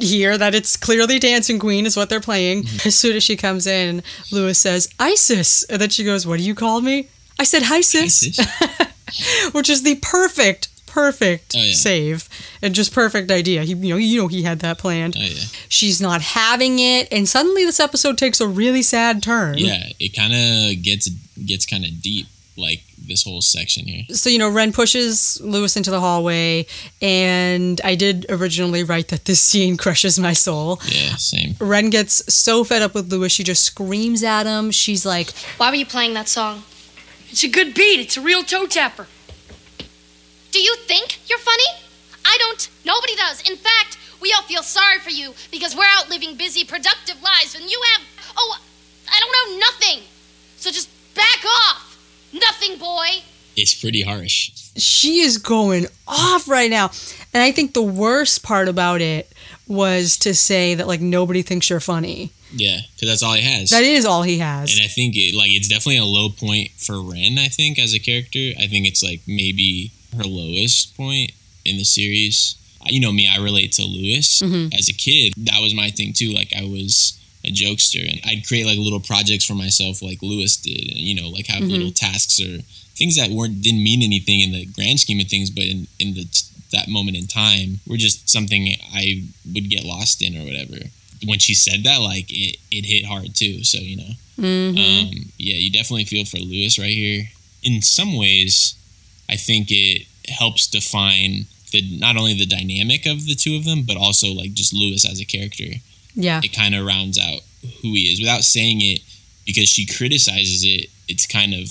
A: hear that it's clearly Dancing Queen is what they're playing. Mm-hmm. As soon as she comes in, Lewis says, Isis. And then she goes, What do you call me? I said, Hi, sis.
B: Isis?
A: Which is the perfect, perfect
B: Oh, yeah.
A: save and just perfect idea. He, you know, you know, he had that planned.
B: Oh yeah.
A: She's not having it, and suddenly this episode takes a really sad turn.
B: Yeah. It kind of gets gets kind of deep, like this whole section here.
A: so you know ren pushes lewis into the hallway and i did originally write that this scene crushes my soul
B: Yeah. Same.
A: ren gets so fed up with lewis she just screams at him she's like
D: Why were you playing that song?
C: It's a good beat. It's a real toe tapper.
D: Do you think you're funny? I don't. Nobody does. In fact, we all feel sorry for you because we're out living busy, productive lives, and you have, oh, I don't know, nothing. So just back off. Nothing, boy.
B: It's pretty harsh.
A: she is going off right now and i think the worst part about it was to say that like nobody thinks you're funny
B: Yeah, because that's all he has.
A: that is all he has
B: and I think it like it's definitely a low point for Ren. I think as a character, I think it's like maybe her lowest point in the series. You know me, I relate to Lewis
A: Mm-hmm.
B: as a kid. That was my thing too. Like I was a jokester, and I'd create like little projects for myself, like Lewis did, and you know, like have
A: Mm-hmm.
B: little tasks or things that weren't didn't mean anything in the grand scheme of things, but in in the that moment in time were just something I would get lost in or whatever. When she said that, like it, it hit hard too. So you know,
A: Mm-hmm.
B: um, yeah, you definitely feel for Lewis right here. In some ways, I think it helps define the not only the dynamic of the two of them, but also like just Lewis as a character.
A: Yeah
B: It kind of rounds out who he is without saying it because she criticizes it. It's kind of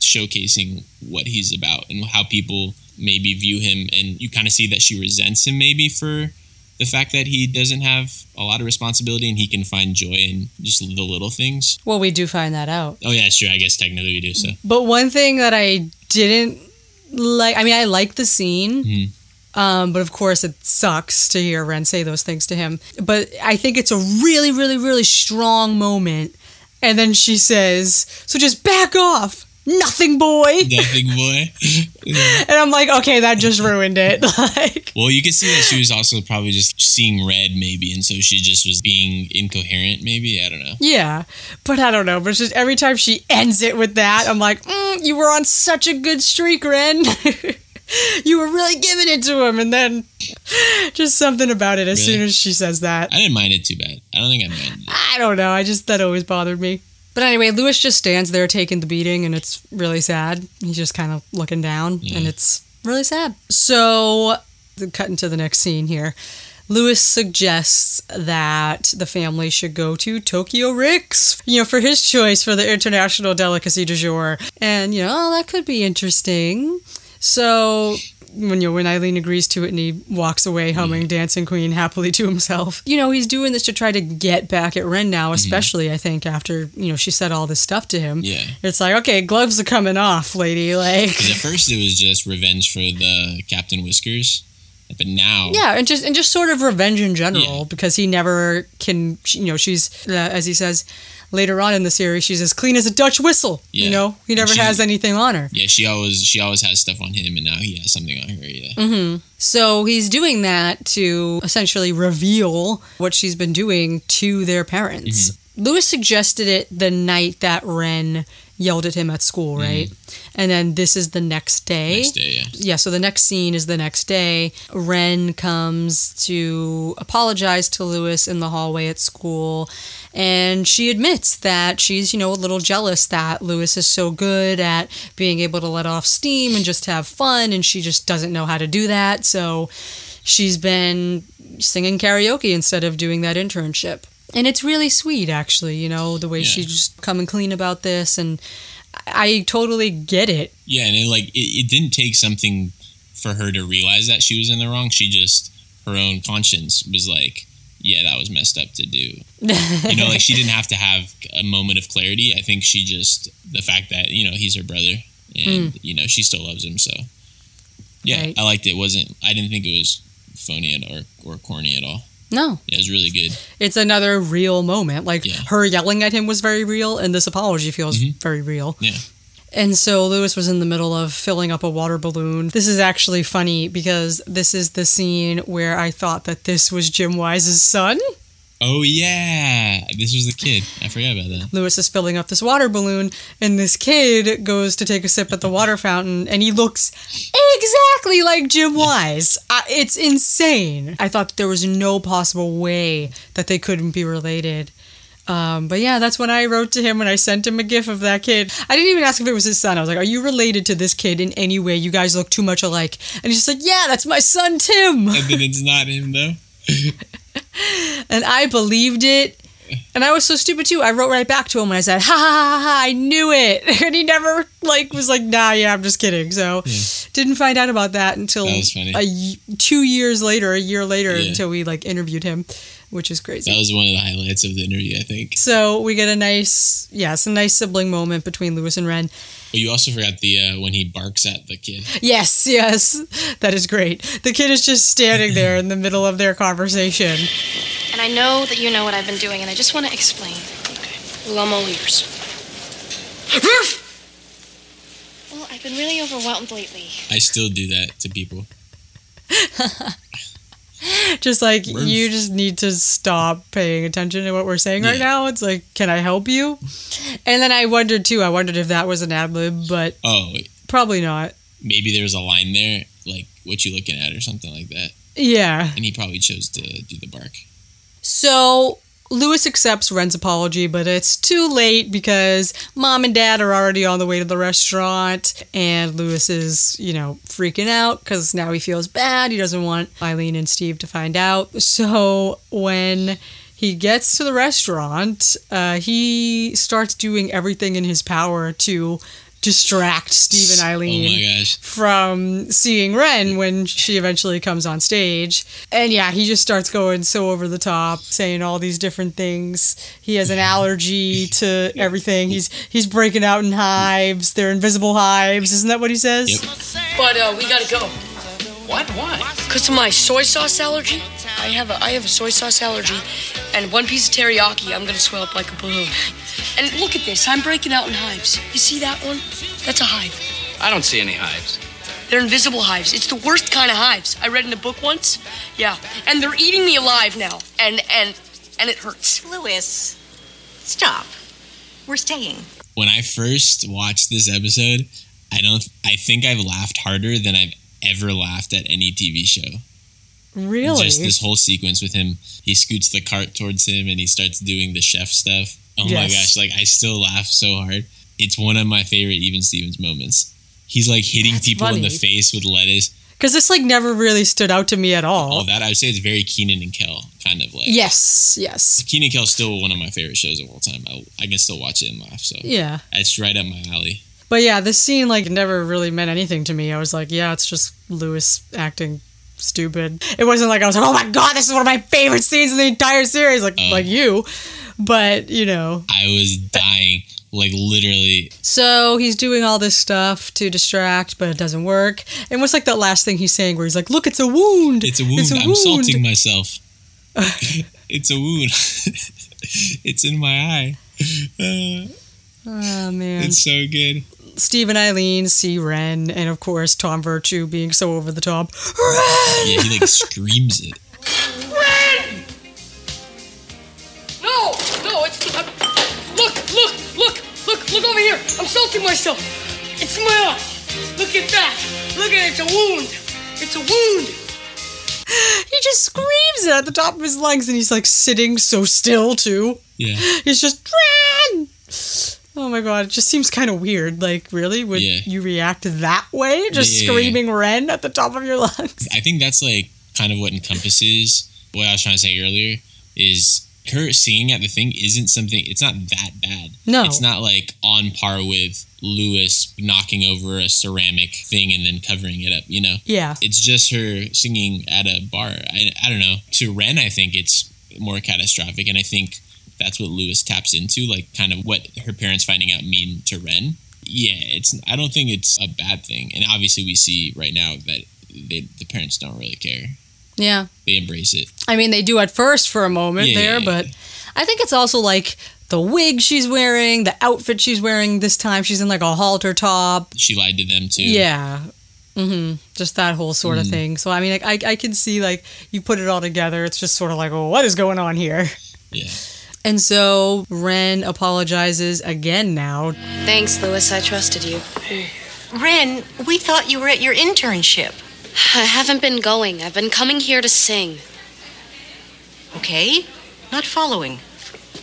B: showcasing what he's about and how people maybe view him, and you kind of see that she resents him maybe for the fact that he doesn't have a lot of responsibility and he can find joy in just the little things.
A: well we do find that out
B: Oh yeah, sure. I guess technically we do so.
A: But one thing that I didn't like, I mean, I like the scene,
B: Mhm.
A: Um, but of course it sucks to hear Ren say those things to him. But I think it's a really, really, really strong moment. And then she says, So just back off. Nothing, boy.
B: Nothing boy.
A: And I'm like, okay, that just ruined it. like,
B: well, you can see that she was also probably just seeing red, maybe, and so she just was being incoherent. Maybe I don't know.
A: yeah, but I don't know. But it's just every time she ends it with that, I'm like, mm, you were on such a good streak, Ren. you were really giving it to him, and then just something about it as
B: Really?
A: soon as she says that.
B: I didn't mind it too bad. I don't think I minded it.
A: I don't know. I just that always bothered me. But anyway, Lewis just stands there taking the beating, and it's really sad. He's just kind of looking down, and it's really sad. So cut into the next scene here. Lewis suggests that the family should go to Tokyo Rick's, you know, for his choice for the international delicacy du jour. And, you know, oh, that could be interesting. So when you know, when Eileen agrees to it and he walks away humming Dancing Queen happily to himself. You know, he's doing this to try to get back at Ren now, especially I think after, you know, she said all this stuff to him.
B: Yeah.
A: It's like, okay, gloves are coming off, lady. Like
B: At first, it was just revenge for the Captain Whiskers, but now,
A: Yeah, and just and just sort of revenge in general
B: Yeah.
A: because he never can. You know, she's uh, as he says later on in the series, she's as clean as a Dutch whistle. You know, he never
B: She-
A: has anything on her.
B: yeah, she always she always has stuff on him, and now he has something on her. Yeah,
A: Mm-hmm. So he's doing that to essentially reveal what she's been doing to their parents.
B: Mm-hmm.
A: Lewis suggested it the night that Ren yelled at him at school, right? And then this is the next day.
B: Mm-hmm. next day. Yeah,
A: yeah, so the next scene is the next day. Ren comes to apologize to Lewis in the hallway at school. And she admits that she's, you know, a little jealous that Lewis is so good at being able to let off steam and just have fun. And she just doesn't know how to do that. So she's been singing karaoke instead of doing that internship. And it's really sweet, actually, you know, the way
B: Yeah.
A: she just coming clean about this. And I totally get it.
B: yeah, and it, like it, it didn't take something for her to realize that she was in the wrong. She just her own conscience was like, yeah, that was messed up to do. You know, like she didn't have to have a moment of clarity. I think she just the fact that you know he's her brother, and hmm. you know she still loves him. So yeah.
A: Right.
B: I liked it. it. wasn't I didn't think it was phony or or corny at all.
A: No,
B: Yeah, it was really good.
A: it's another real moment. Like
B: Yeah.
A: her yelling at him was very real, and this apology feels mm-hmm. very real.
B: Yeah.
A: And so Lewis was in the middle of filling up a water balloon. This is actually funny because this is the scene where I thought that this was Jim Wise's son.
B: Oh yeah, this was the kid. I forgot about that.
A: Lewis is filling up this water balloon, and this kid goes to take a sip at the water fountain, and he looks exactly like Jim Wise. I, it's insane. I thought there was no possible way that they couldn't be related. Um, but yeah, that's when I wrote to him and I sent him a gif of that kid. I didn't even ask if it was his son. I was like, "Are you related to this kid in any way? You guys look too much alike." And he's just like, "Yeah, that's my son Tim."
B: And then it's not him though.
A: And I believed it. And I was so stupid too. I wrote right back to him and I said, "Ha ha ha! ha I knew it." And he never like was like, "Nah, yeah, I'm just kidding." So hmm. didn't find out about that until
B: That
A: a two years later, a year later,
B: Yeah.
A: until we like interviewed him, which is crazy.
B: That was one of the highlights of the interview, I think.
A: so we get a nice, yes, a nice sibling moment between Lewis and Ren.
B: But you also forgot the uh, when he barks at the kid.
A: Yes, yes, that is great. The kid is just standing there in the middle of their conversation.
D: And I know that you know what I've been doing, and I just want to explain.
C: Well, I'm all ears.
D: Well, I've been really overwhelmed lately.
B: I still do that to people.
A: just like
B: Ruth.
A: you just need to stop paying attention to what we're saying right now. It's like, can I help you? And then I wondered too. I wondered if that was an ad lib, but
B: Oh, wait,
A: probably not.
B: maybe there was a line there, like what you looking at or something like that,
A: Yeah.
B: and he probably chose to do the bark.
A: So Lewis accepts Ren's apology, but it's too late because mom and dad are already on the way to the restaurant, and Lewis is, you know, freaking out because now he feels bad. He doesn't want Eileen and Steve to find out. So when he gets to the restaurant, uh, he starts doing everything in his power to distract Steve and Eileen
B: Oh my gosh.
A: from seeing Ren when she eventually comes on stage. And yeah, he just starts going so over the top, saying all these different things. He has an allergy to everything. He's he's breaking out in hives. They're invisible hives. Isn't that what he says?
B: Yep.
C: But uh, we gotta go.
E: What? Why?
C: Cause of my soy sauce allergy. I have a I have a soy sauce allergy, and one piece of teriyaki, I'm gonna swell up like a balloon. And look at this, I'm breaking out in hives. You see that one? That's a hive.
E: I don't see any hives.
C: They're invisible hives. It's the worst kind of hives. I read in a book once. Yeah, and they're eating me alive now, and and and it hurts.
I: Lewis, stop. We're staying.
B: When I first watched this episode, I don't. I think I've laughed harder than I've ever laughed at any TV show.
A: Really?
B: Just this whole sequence with him. He scoots the cart towards him and he starts doing the chef stuff. Oh my gosh! Like I still laugh so hard. It's one of my favorite Even Stevens moments. He's like hitting
A: That's
B: people in the face with lettuce.
A: because this like never really stood out to me at all.
B: All that I would say it's very Kenan and Kel kind of like.
A: Yes, yes,
B: Kenan and Kel is still one of my favorite shows of all time. I, I can still watch it and laugh. So
A: yeah.
B: it's right up my alley.
A: But yeah, this scene like never really meant anything to me. I was like, yeah, it's just Lewis acting stupid. It wasn't like I was like, oh my god, this is one of my favorite scenes in the entire series, like
B: Oh.
A: like you. But you know,
B: I was dying, like literally.
A: so he's doing all this stuff to distract, but it doesn't work. And what's like that last thing he's saying, where he's like, "Look, it's a wound.
B: It's a wound. I'm salting myself. it's a wound. it's in my eye.
A: Oh man.
B: it's so good.
A: Steve and Eileen see Ren, and of course Tom Virtue being so over the top. Ren!
B: Yeah, he like screams it. Ren!
C: No, no, it's. I'm, look, look, look, look, look over here. I'm salting myself. It's my eye. Look at that. Look at it. It's a wound. It's a wound.
A: He just screams it at the top of his lungs, and he's like sitting so still too.
B: Yeah.
A: He's just Ren. Oh my god, it just seems kind of weird. Like, really, would
B: Yeah.
A: you react that way? Just
B: Yeah,
A: screaming Ren at the top of your lungs?
B: I think that's like kind of what encompasses what I was trying to say earlier is her singing at the thing isn't something it's not that bad.
A: No.
B: It's not like on par with Lewis knocking over a ceramic thing and then covering it up, you know?
A: Yeah.
B: It's just her singing at a bar. I, I don't know. To Ren, I think it's more catastrophic. And I think that's what Lewis taps into, like kind of what her parents finding out mean to Ren. Yeah, it's. I don't think it's a bad thing. And obviously, we see right now that they, the parents don't really care.
A: Yeah.
B: They embrace it.
A: I mean, they do at first for a moment
B: Yeah,
A: there,
B: yeah,
A: but I think it's also like the wig she's wearing, the outfit she's wearing this time. She's in like a halter top.
B: She lied to them too.
A: Yeah. hmm Just that whole sort of
B: Mhm.
A: thing. So, I mean, like, I, I can see, like, you put it all together. It's just sort of like, oh, what is going on here?
B: Yeah.
A: And so Ren apologizes again now.
J: Thanks, Lewis. I trusted you.
I: Ren, we thought you were at your internship.
J: I haven't been going. I've been coming here to sing.
I: Okay? Not following.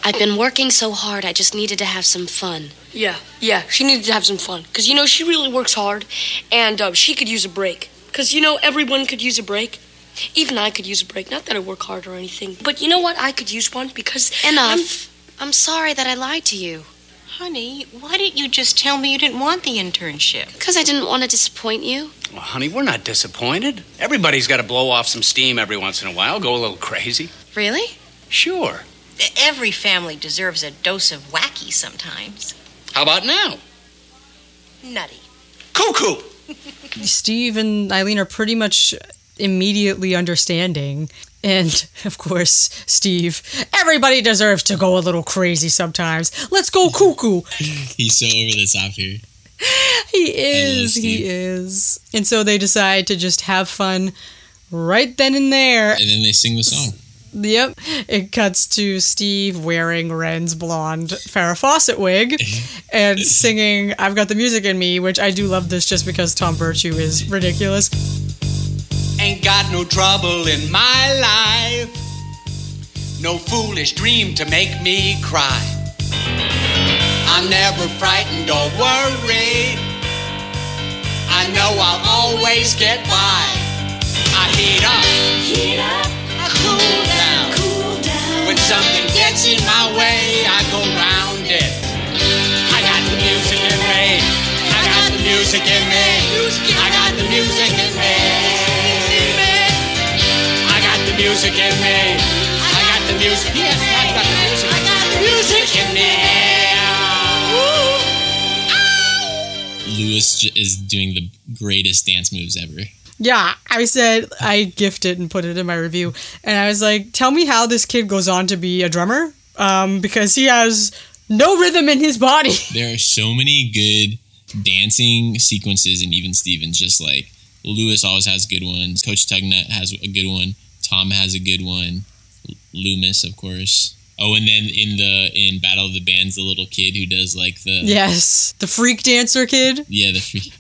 J: I've been working so hard, I just needed to have some fun.
C: Yeah, yeah, she needed to have some fun. Because, you know, she really works hard, and uh, she could use a break. Because, you know, everyone could use a break. Even I could use a break. Not that I work hard or anything. But you know what? I could use one because.
J: Enough. I'm, I'm sorry that I lied to you.
I: Honey, why didn't you just tell me you didn't want the internship?
J: Because I didn't want to disappoint you.
E: Well, honey, we're not disappointed. Everybody's got to blow off some steam every once in a while, go a little crazy.
J: Really?
E: Sure.
I: Every family deserves a dose of wacky sometimes.
E: How about now?
I: Nutty.
E: Cuckoo!
A: Steve and Eileen are pretty much immediately understanding. And of course, Steve, everybody deserves to go a little crazy sometimes. Let's go cuckoo.
B: He's so over the top here.
A: He is. He is. And so they decide to just have fun right then and there.
B: And then they sing the song.
A: Yep. It cuts to Steve wearing Ren's blonde Farrah Fawcett wig and singing I've Got the Music in Me, which I do love this just because Tom Virtue is ridiculous.
E: Ain't got no trouble in my life. No foolish dream to make me cry. I'm never frightened or worried. I know I'll always get by. I heat up, heat up, I cool down. Cool down. When something gets in my way, I go round it. I got the music in me. I got the music in me. I got the music in me. I got the music in me. I got the music. Yes, I got the music. I got the music in me.
B: Lewis is doing the greatest dance moves ever.
A: Yeah, I said I gifted and put it in my review, and I was like, "Tell me how this kid goes on to be a drummer, um, because he has no rhythm in his body."
B: There are so many good dancing sequences, and even Stevens just like Lewis always has good ones. Coach Tugnut has a good one. Tom has a good one. Loomis, of course. Oh, and then in the in Battle of the Bands, the little kid who does like the
A: yes, the freak dancer kid.
B: yeah the free,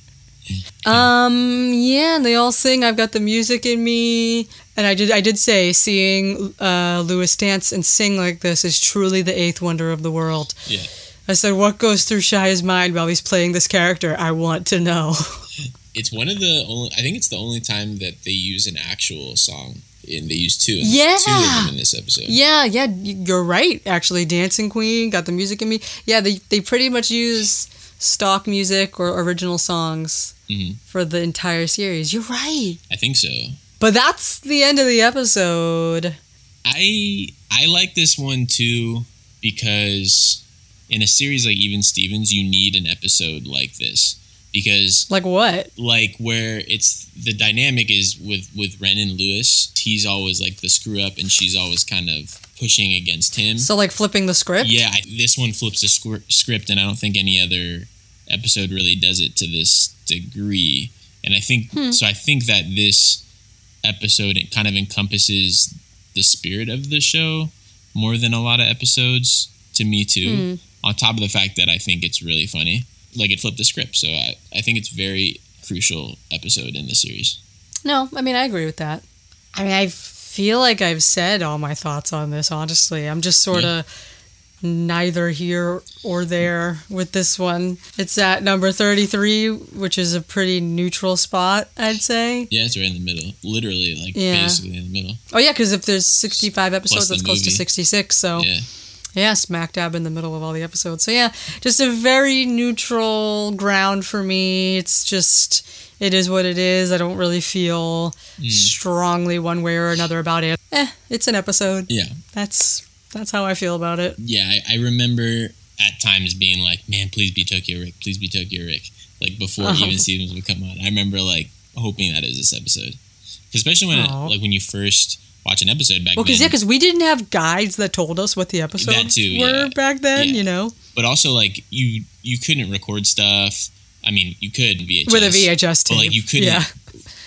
A: Um, yeah, and they all sing "I've Got the Music in Me," and I did I did say seeing uh, Lewis dance and sing like this is truly the eighth wonder of the world.
B: yeah.
A: I said, "What goes through Shia's mind while he's playing this character? I want to know."
B: It's one of the only. I think it's the only time that they use an actual song, and they use two.
A: Yeah.
B: two of them in this episode.
A: Yeah, yeah, you're right. Actually, Dancing Queen got the music in me. Yeah, they they pretty much use stock music or original songs
B: Mhm.
A: for the entire series. You're right.
B: I think so.
A: But that's the end of the episode.
B: I I like this one too because in a series like Even Stevens, you need an episode like this because
A: Like what?
B: like where it's the dynamic is with with Ren and Lewis. He's always like the screw up, and she's always kind of pushing against him.
A: So like flipping the script?
B: Yeah, I, this one flips the squ- script, and I don't think any other episode really does it to this degree. And I think
A: Hmm.
B: so. I think that this episode it kind of encompasses the spirit of the show more than a lot of episodes to me too.
A: Hmm.
B: On top of the fact that I think it's really funny, like it flipped the script. So I, I think it's very crucial episode in the series.
A: No, I mean I agree with that. I mean I feel like I've said all my thoughts on this. Honestly, I'm just sort of neither here or there with this one. It's at number 33, which is a pretty neutral spot, I'd say.
B: Yeah, it's right in the middle, literally, like
A: Yeah.
B: basically in the middle.
A: Oh yeah, because if there's 65 episodes,
B: the
A: that's close to 66. So
B: Yeah.
A: Yeah, smack dab in the middle of all the episodes. So yeah, just a very neutral ground for me. It's just it is what it is. I don't really feel
B: Mm.
A: strongly one way or another about it. Eh, it's an episode.
B: Yeah.
A: That's that's how I feel about it.
B: yeah, I, I remember at times being like, "Man, please be Tokyo Rick, please be Tokyo Rick." Like before
A: Oh.
B: Even Stevens would come on, I remember like hoping that it was this episode, especially when it, like when you first watch an episode back
A: Well, because
B: then.
A: yeah, because we didn't have guides that told us what the episodes
B: too,
A: were
B: yeah.
A: back then.
B: Yeah.
A: You know,
B: but also like you you couldn't record stuff. I mean, you could VHS
A: with a VHS tape.
B: but like you couldn't
A: Yeah,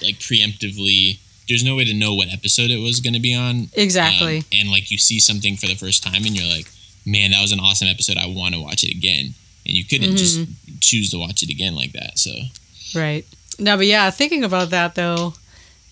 B: like preemptively. There's no way to know what episode it was going to be on.
A: exactly.
B: Um, and like you see something for the first time and you're like, man, that was an awesome episode. I want to watch it again. And you couldn't just
A: Mm-hmm.
B: choose to watch it again like that. So
A: Right. No, but yeah, thinking about that though,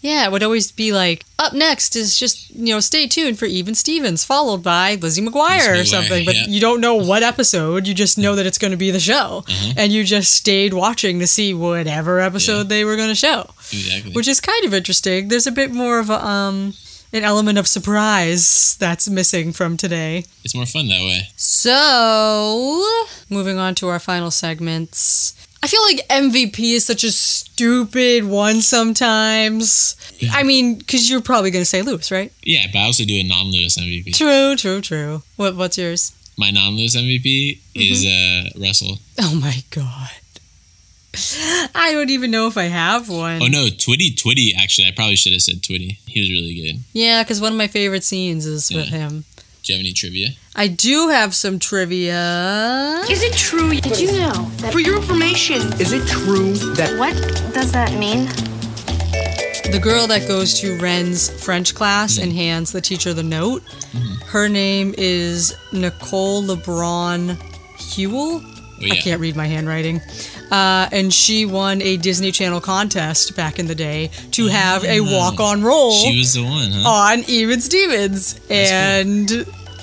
A: yeah, it would always be like, up next is just, you know, stay tuned for Even Stevens, followed by Lizzie McGuire or
B: McGuire,
A: something. But
B: yeah.
A: you don't know what episode, you just know that it's going to be the show.
B: Uh-huh.
A: And you just stayed watching to see whatever episode they were going to show,
B: exactly.
A: which is kind of interesting. There's a bit more of a, um, an element of surprise that's missing from today.
B: it's more fun that way.
A: So, moving on to our final segments. I feel like MVP is such a stupid one sometimes. I mean, because you're probably going to say Lewis, right?
B: Yeah, but I also do a non-Lewis MVP.
A: True, true, true. What, what's yours?
B: My non-Lewis MVP is
A: Mm-hmm.
B: uh, Russell.
A: Oh my god. I don't even know if I have one.
B: Oh no, Twitty, Twitty. Actually, I probably should have said Twitty. He was really good.
A: Yeah, because one of my favorite scenes is with him.
B: Do you have any trivia?
A: I do have some trivia.
C: Is it true? Did you know that?
F: For your information, is it true that
J: What does that mean?
A: The girl that goes to Ren's French class and hands the teacher the note, mm-hmm. her name is Nicole LeBron Hewell.
B: Oh,
A: I can't read my handwriting. Uh, and she won a Disney Channel contest back in the day to have a walk on role
B: She was the one, huh?
A: on Even Stevens. And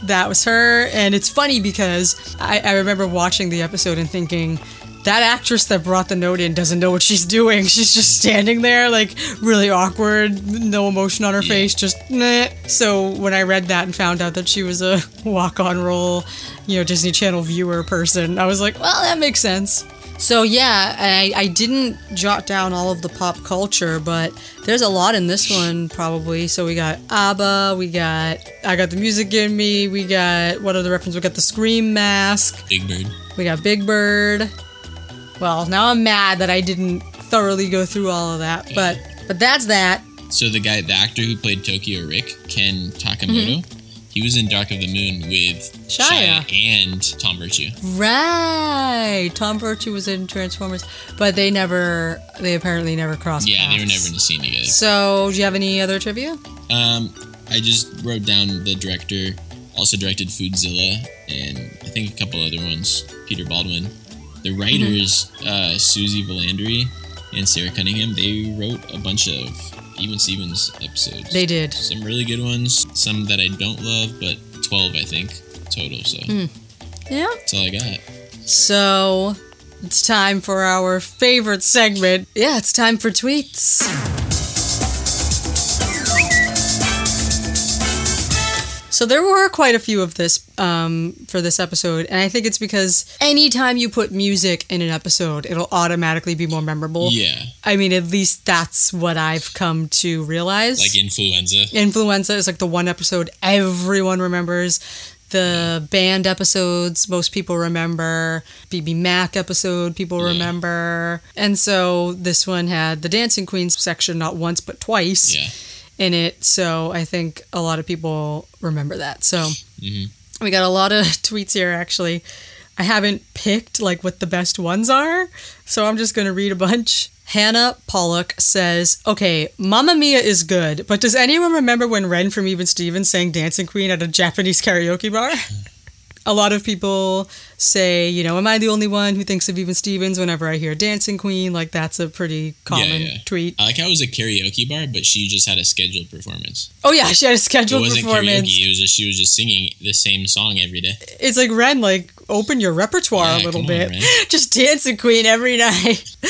A: that was her. And it's funny because I, I remember watching the episode and thinking, that actress that brought the note in doesn't know what she's doing. She's just standing there, like really awkward, no emotion on her
B: Yeah.
A: face, just meh. So when I read that and found out that she was a walk on role, you know, Disney Channel viewer person, I was like, well, that makes sense. So yeah, I, I didn't jot down all of the pop culture, but there's a lot in this one probably. So we got ABBA, we got I got the music in me, we got what other reference? We got the Scream mask,
B: Big Bird.
A: we got Big Bird. Well, now I'm mad that I didn't thoroughly go through all of that, but but that's that.
B: So the guy, the actor who played Tokyo Rick, Ken Takemoto, he was in Dark of the Moon with
A: Mm-hmm. Shia.
B: Shia and Tom Virtue.
A: Right, Tom Virtue was in Transformers, but they never, they apparently never crossed
B: Yeah, they were never in a scene together.
A: So, do you have any other trivia?
B: Um, I just wrote down the director. Also directed Foodzilla and I think a couple other ones. Peter Baldwin. The writers, uh, Susie Valandry and Sarah Cunningham, they wrote a bunch of Even Stevens episodes.
A: They did.
B: some really good ones, some that I don't love, but twelve I think total. So
A: Hmm. Yeah.
B: that's all I got.
A: So, It's time for our favorite segment. Yeah, it's time for tweets. So there were quite a few of this um, for this episode, and I think it's because anytime you put music in an episode, it'll automatically be more memorable.
B: Yeah.
A: I mean, at least that's what I've come to realize.
B: Like influenza.
A: Influenza is like the one episode everyone remembers. The band episodes, most people remember. BB Mac episode, people
B: Yeah.
A: remember. And so this one had the Dancing Queens section not once but twice
B: Yeah.
A: In it. So I think a lot of people remember that. So
B: hmm
A: we got a lot of tweets here actually. I haven't picked like what the best ones are, so I'm just going to read a bunch. Hannah Pollock says, "Okay, Mamma Mia is good, but does anyone remember when Ren from Even Stevens sang Dancing Queen at a Japanese karaoke bar?" a lot of people say, you know, am I the only one who thinks of Even Stevens whenever I hear Dancing Queen? Like that's a pretty common
B: yeah.
A: tweet.
B: I like how it was a karaoke bar, but she just had a scheduled performance.
A: Oh yeah, she had a scheduled performance.
B: It wasn't
A: performance.
B: karaoke. It was just she was just singing the same song every day.
A: It's like Ren, like open your repertoire
B: Yeah,
A: a little
B: on,
A: bit.
B: Ren.
A: Just dancing queen every night.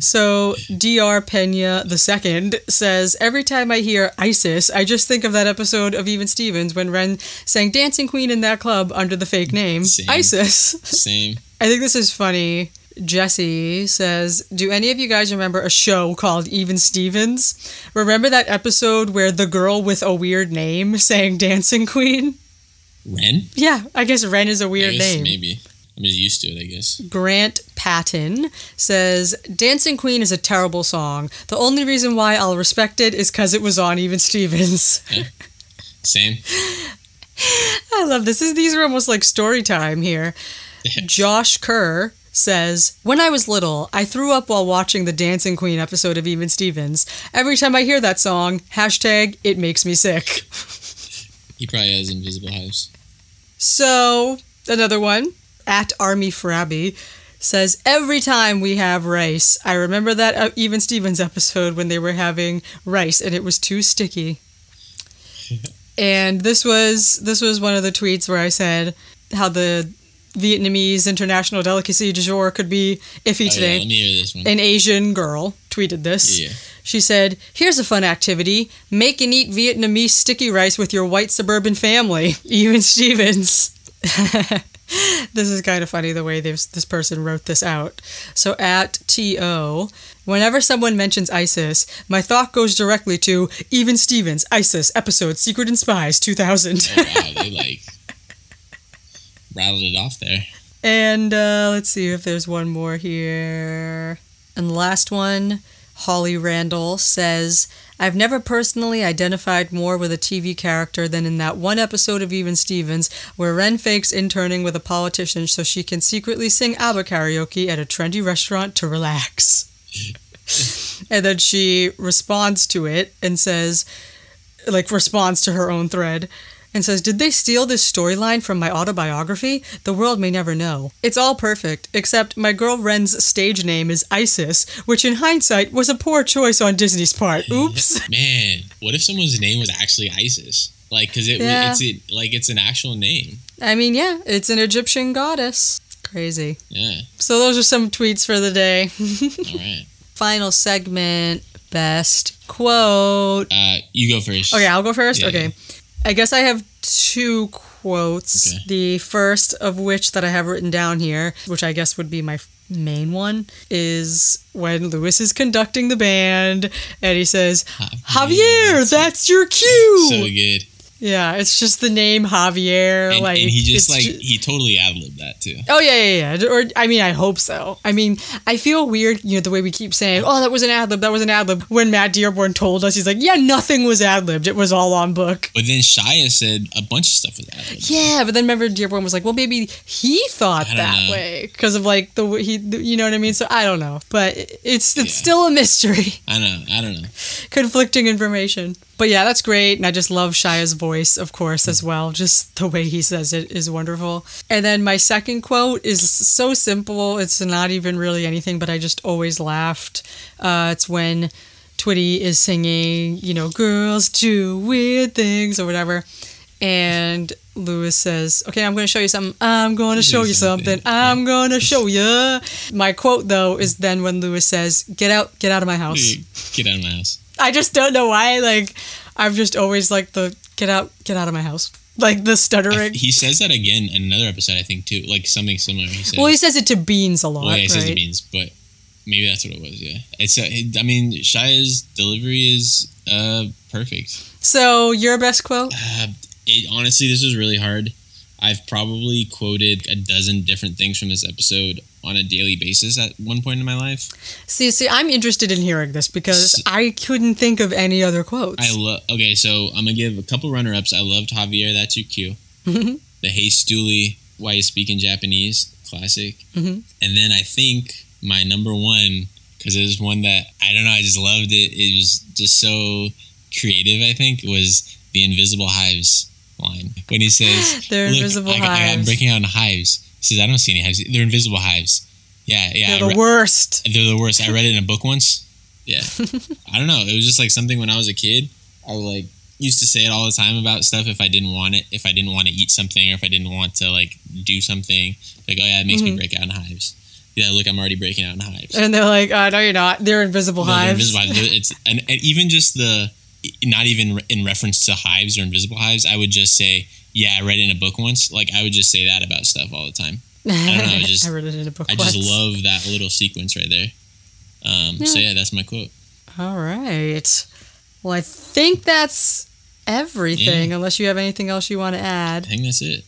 A: so Dr. Pena the second says every time I hear ISIS, I just think of that episode of Even Stevens when Ren sang Dancing Queen in that club under the fake name
B: Same.
A: ISIS.
B: Same.
A: I think this is funny. Jesse says, Do any of you guys remember a show called Even Stevens? Remember that episode where the girl with a weird name sang Dancing Queen?
B: Ren?
A: Yeah, I guess Ren is a weird
B: guess
A: name.
B: Maybe. I'm just used to it, I guess.
A: Grant Patton says, Dancing Queen is a terrible song. The only reason why I'll respect it is because it was on Even Stevens.
B: Same.
A: I love this. Is These are almost like story time here. Josh Kerr says, When I was little, I threw up while watching the Dancing Queen episode of Even Stevens. Every time I hear that song, hashtag, it makes me sick.
B: He probably has invisible hives.
A: So, another one, at Army Frabby, says, Every time we have rice, I remember that uh, Even Stevens episode when they were having rice and it was too sticky. and this was this was one of the tweets where I said how the Vietnamese international delicacy du jour could be iffy
B: Oh, yeah,
A: today.
B: this one.
A: An Asian girl tweeted this.
B: Yeah.
A: She said, Here's a fun activity. Make and eat Vietnamese sticky rice with your white suburban family. Even Stevens. this is kind of funny the way this, this person wrote this out. So at TO, whenever someone mentions ISIS, my thought goes directly to Even Stevens, ISIS, episode Secret and Spies 2000.
B: Oh, wow, they like rattled it off there.
A: And uh, let's see if there's one more here. And the last one, Holly Randall says, I've never personally identified more with a TV character than in that one episode of Even Stevens where Ren fakes interning with a politician so she can secretly sing ABBA karaoke at a trendy restaurant to relax. and then she responds to it and says, like, responds to her own thread and says, Did they steal this storyline from my autobiography? The world may never know. It's all perfect, except my girl Ren's stage name is Isis, which in hindsight was a poor choice on Disney's part. Oops.
B: Man, what if someone's name was actually ISIS? Like, cause it
A: Yeah.
B: it's it, like it's an actual name.
A: I mean, yeah, it's an Egyptian goddess. Crazy.
B: Yeah.
A: So those are some tweets for the day.
B: All right.
A: Final segment, best quote.
B: Uh, you go first.
A: Okay, I'll go first.
B: Yeah,
A: okay. I guess I have two quotes.
B: Okay.
A: The first of which that I have written down here, which I guess would be my main one, is when Lewis is conducting the band and he says, Javier, that's your cue.
B: So good.
A: Yeah, it's just the name Javier.
B: And,
A: like
B: and he just like
A: ju-
B: he totally ad libbed that too.
A: Oh yeah, yeah, yeah. Or I mean, I hope so. I mean, I feel weird, you know, the way we keep saying, "Oh, that was an ad lib, that was an ad lib." When Matt Dearborn told us, he's like, "Yeah, nothing was ad libbed. It was all on book."
B: But then Shia said a bunch of stuff was ad libbed.
A: Yeah, but then remember Dearborn was like, "Well, maybe he thought that
B: know.
A: way because of like the way he, you know what I mean." So I don't know, but it's it's
B: Yeah.
A: still a mystery,
B: I know. I don't know.
A: conflicting information. But yeah, that's great, and I just love Shia's voice, of course, as well. Just the way he says it is wonderful. And then my second quote is so simple; it's not even really anything, but I just always laughed. Uh, it's when Twitty is singing, you know, "Girls do weird things" or whatever. And Lewis says, "Okay, I'm going to show you something. I'm going to show you something.
B: something.
A: I'm going to show you." My quote though is then when Lewis says, "Get out, get out of my house."
B: Get out of my house.
A: I just don't know why. Like, I'm just always like the "get out, get out of my house." Like the stuttering.
B: He says that again in another episode, I think too, like something similar. He says,
A: well, he says it to Beans a lot,
B: Well, yeah, he says
A: right?
B: it means, but maybe that's what it was. Yeah, it's. Uh, I mean, Shia's delivery is uh perfect.
A: So your best quote?
B: Uh, it, honestly, this was really hard. I've probably quoted a dozen different things from this episode on a daily basis at one point in my life.
A: See, see, I'm interested in hearing this because I couldn't think of any other quotes.
B: I love. Okay, so I'm gonna give a couple runner ups. I loved Javier. That's your cue.
A: Mhm.
B: The Hey Stuli, Why You Speak in Japanese, classic.
A: Mhm.
B: And then I think my number one, because it was one that I don't know, I just loved it. It was just so creative. I think was the Invisible Hives line when he says,
A: They're
B: "Look,
A: invisible
B: I, got- I, am breaking out in hives." He says, "I don't see any hives. They're invisible hives." Yeah, yeah.
A: They're the
B: re-
A: worst.
B: they're the worst. I read it in a book once. Yeah. I don't know. It was just like something when I was a kid. I like used to say it all the time about stuff if I didn't want it, if I didn't want to eat something or if I didn't want to like do something. Like, oh yeah, it makes me
A: Mhm.
B: break out in hives. Yeah, look, I'm already breaking out in hives.
A: And they're like, uh, no, you're not. They're invisible
B: No, they're
A: hives.
B: invisible hives. It's and, and even just the not even in reference to hives or invisible hives. I would just say, yeah, I read it in a book once. Like I would just say that about stuff all the time. I don't know. I just
A: I read it in a book
B: I just love that little sequence right there. Um, So
A: Yeah.
B: yeah, that's my quote.
A: All right. Well, I think that's everything, unless you have anything else you want to add.
B: I think that's it.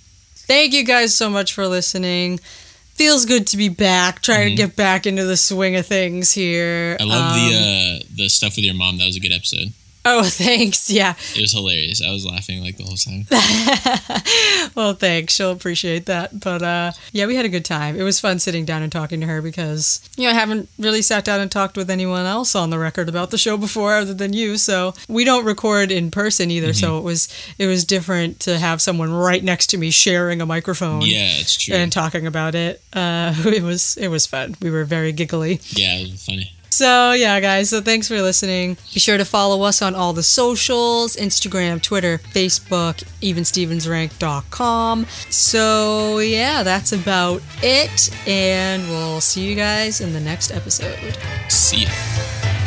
A: Thank you guys so much for listening. Feels good to be back, trying
B: Mhm.
A: to get back into the swing of things here.
B: I love
A: Um,
B: the uh, the stuff with your mom. That was a good episode.
A: Oh, thanks. Yeah.
B: It was hilarious. I was laughing like the whole time.
A: well, thanks. She'll appreciate that. But uh, yeah, we had a good time. It was fun sitting down and talking to her because, you know, I haven't really sat down and talked with anyone else on the record about the show before other than you. So we don't record in person either. So it was it was different to have someone right next to me sharing a microphone.
B: Yeah, it's true.
A: And talking about it. Uh, it was it was fun. We were very giggly.
B: Yeah, it was funny.
A: So, yeah, guys, so thanks for listening. Be sure to follow us on all the socials Instagram, Twitter, Facebook, evenstevensranked.com. So, yeah, that's about it. And we'll see you guys in the next episode.
B: See ya.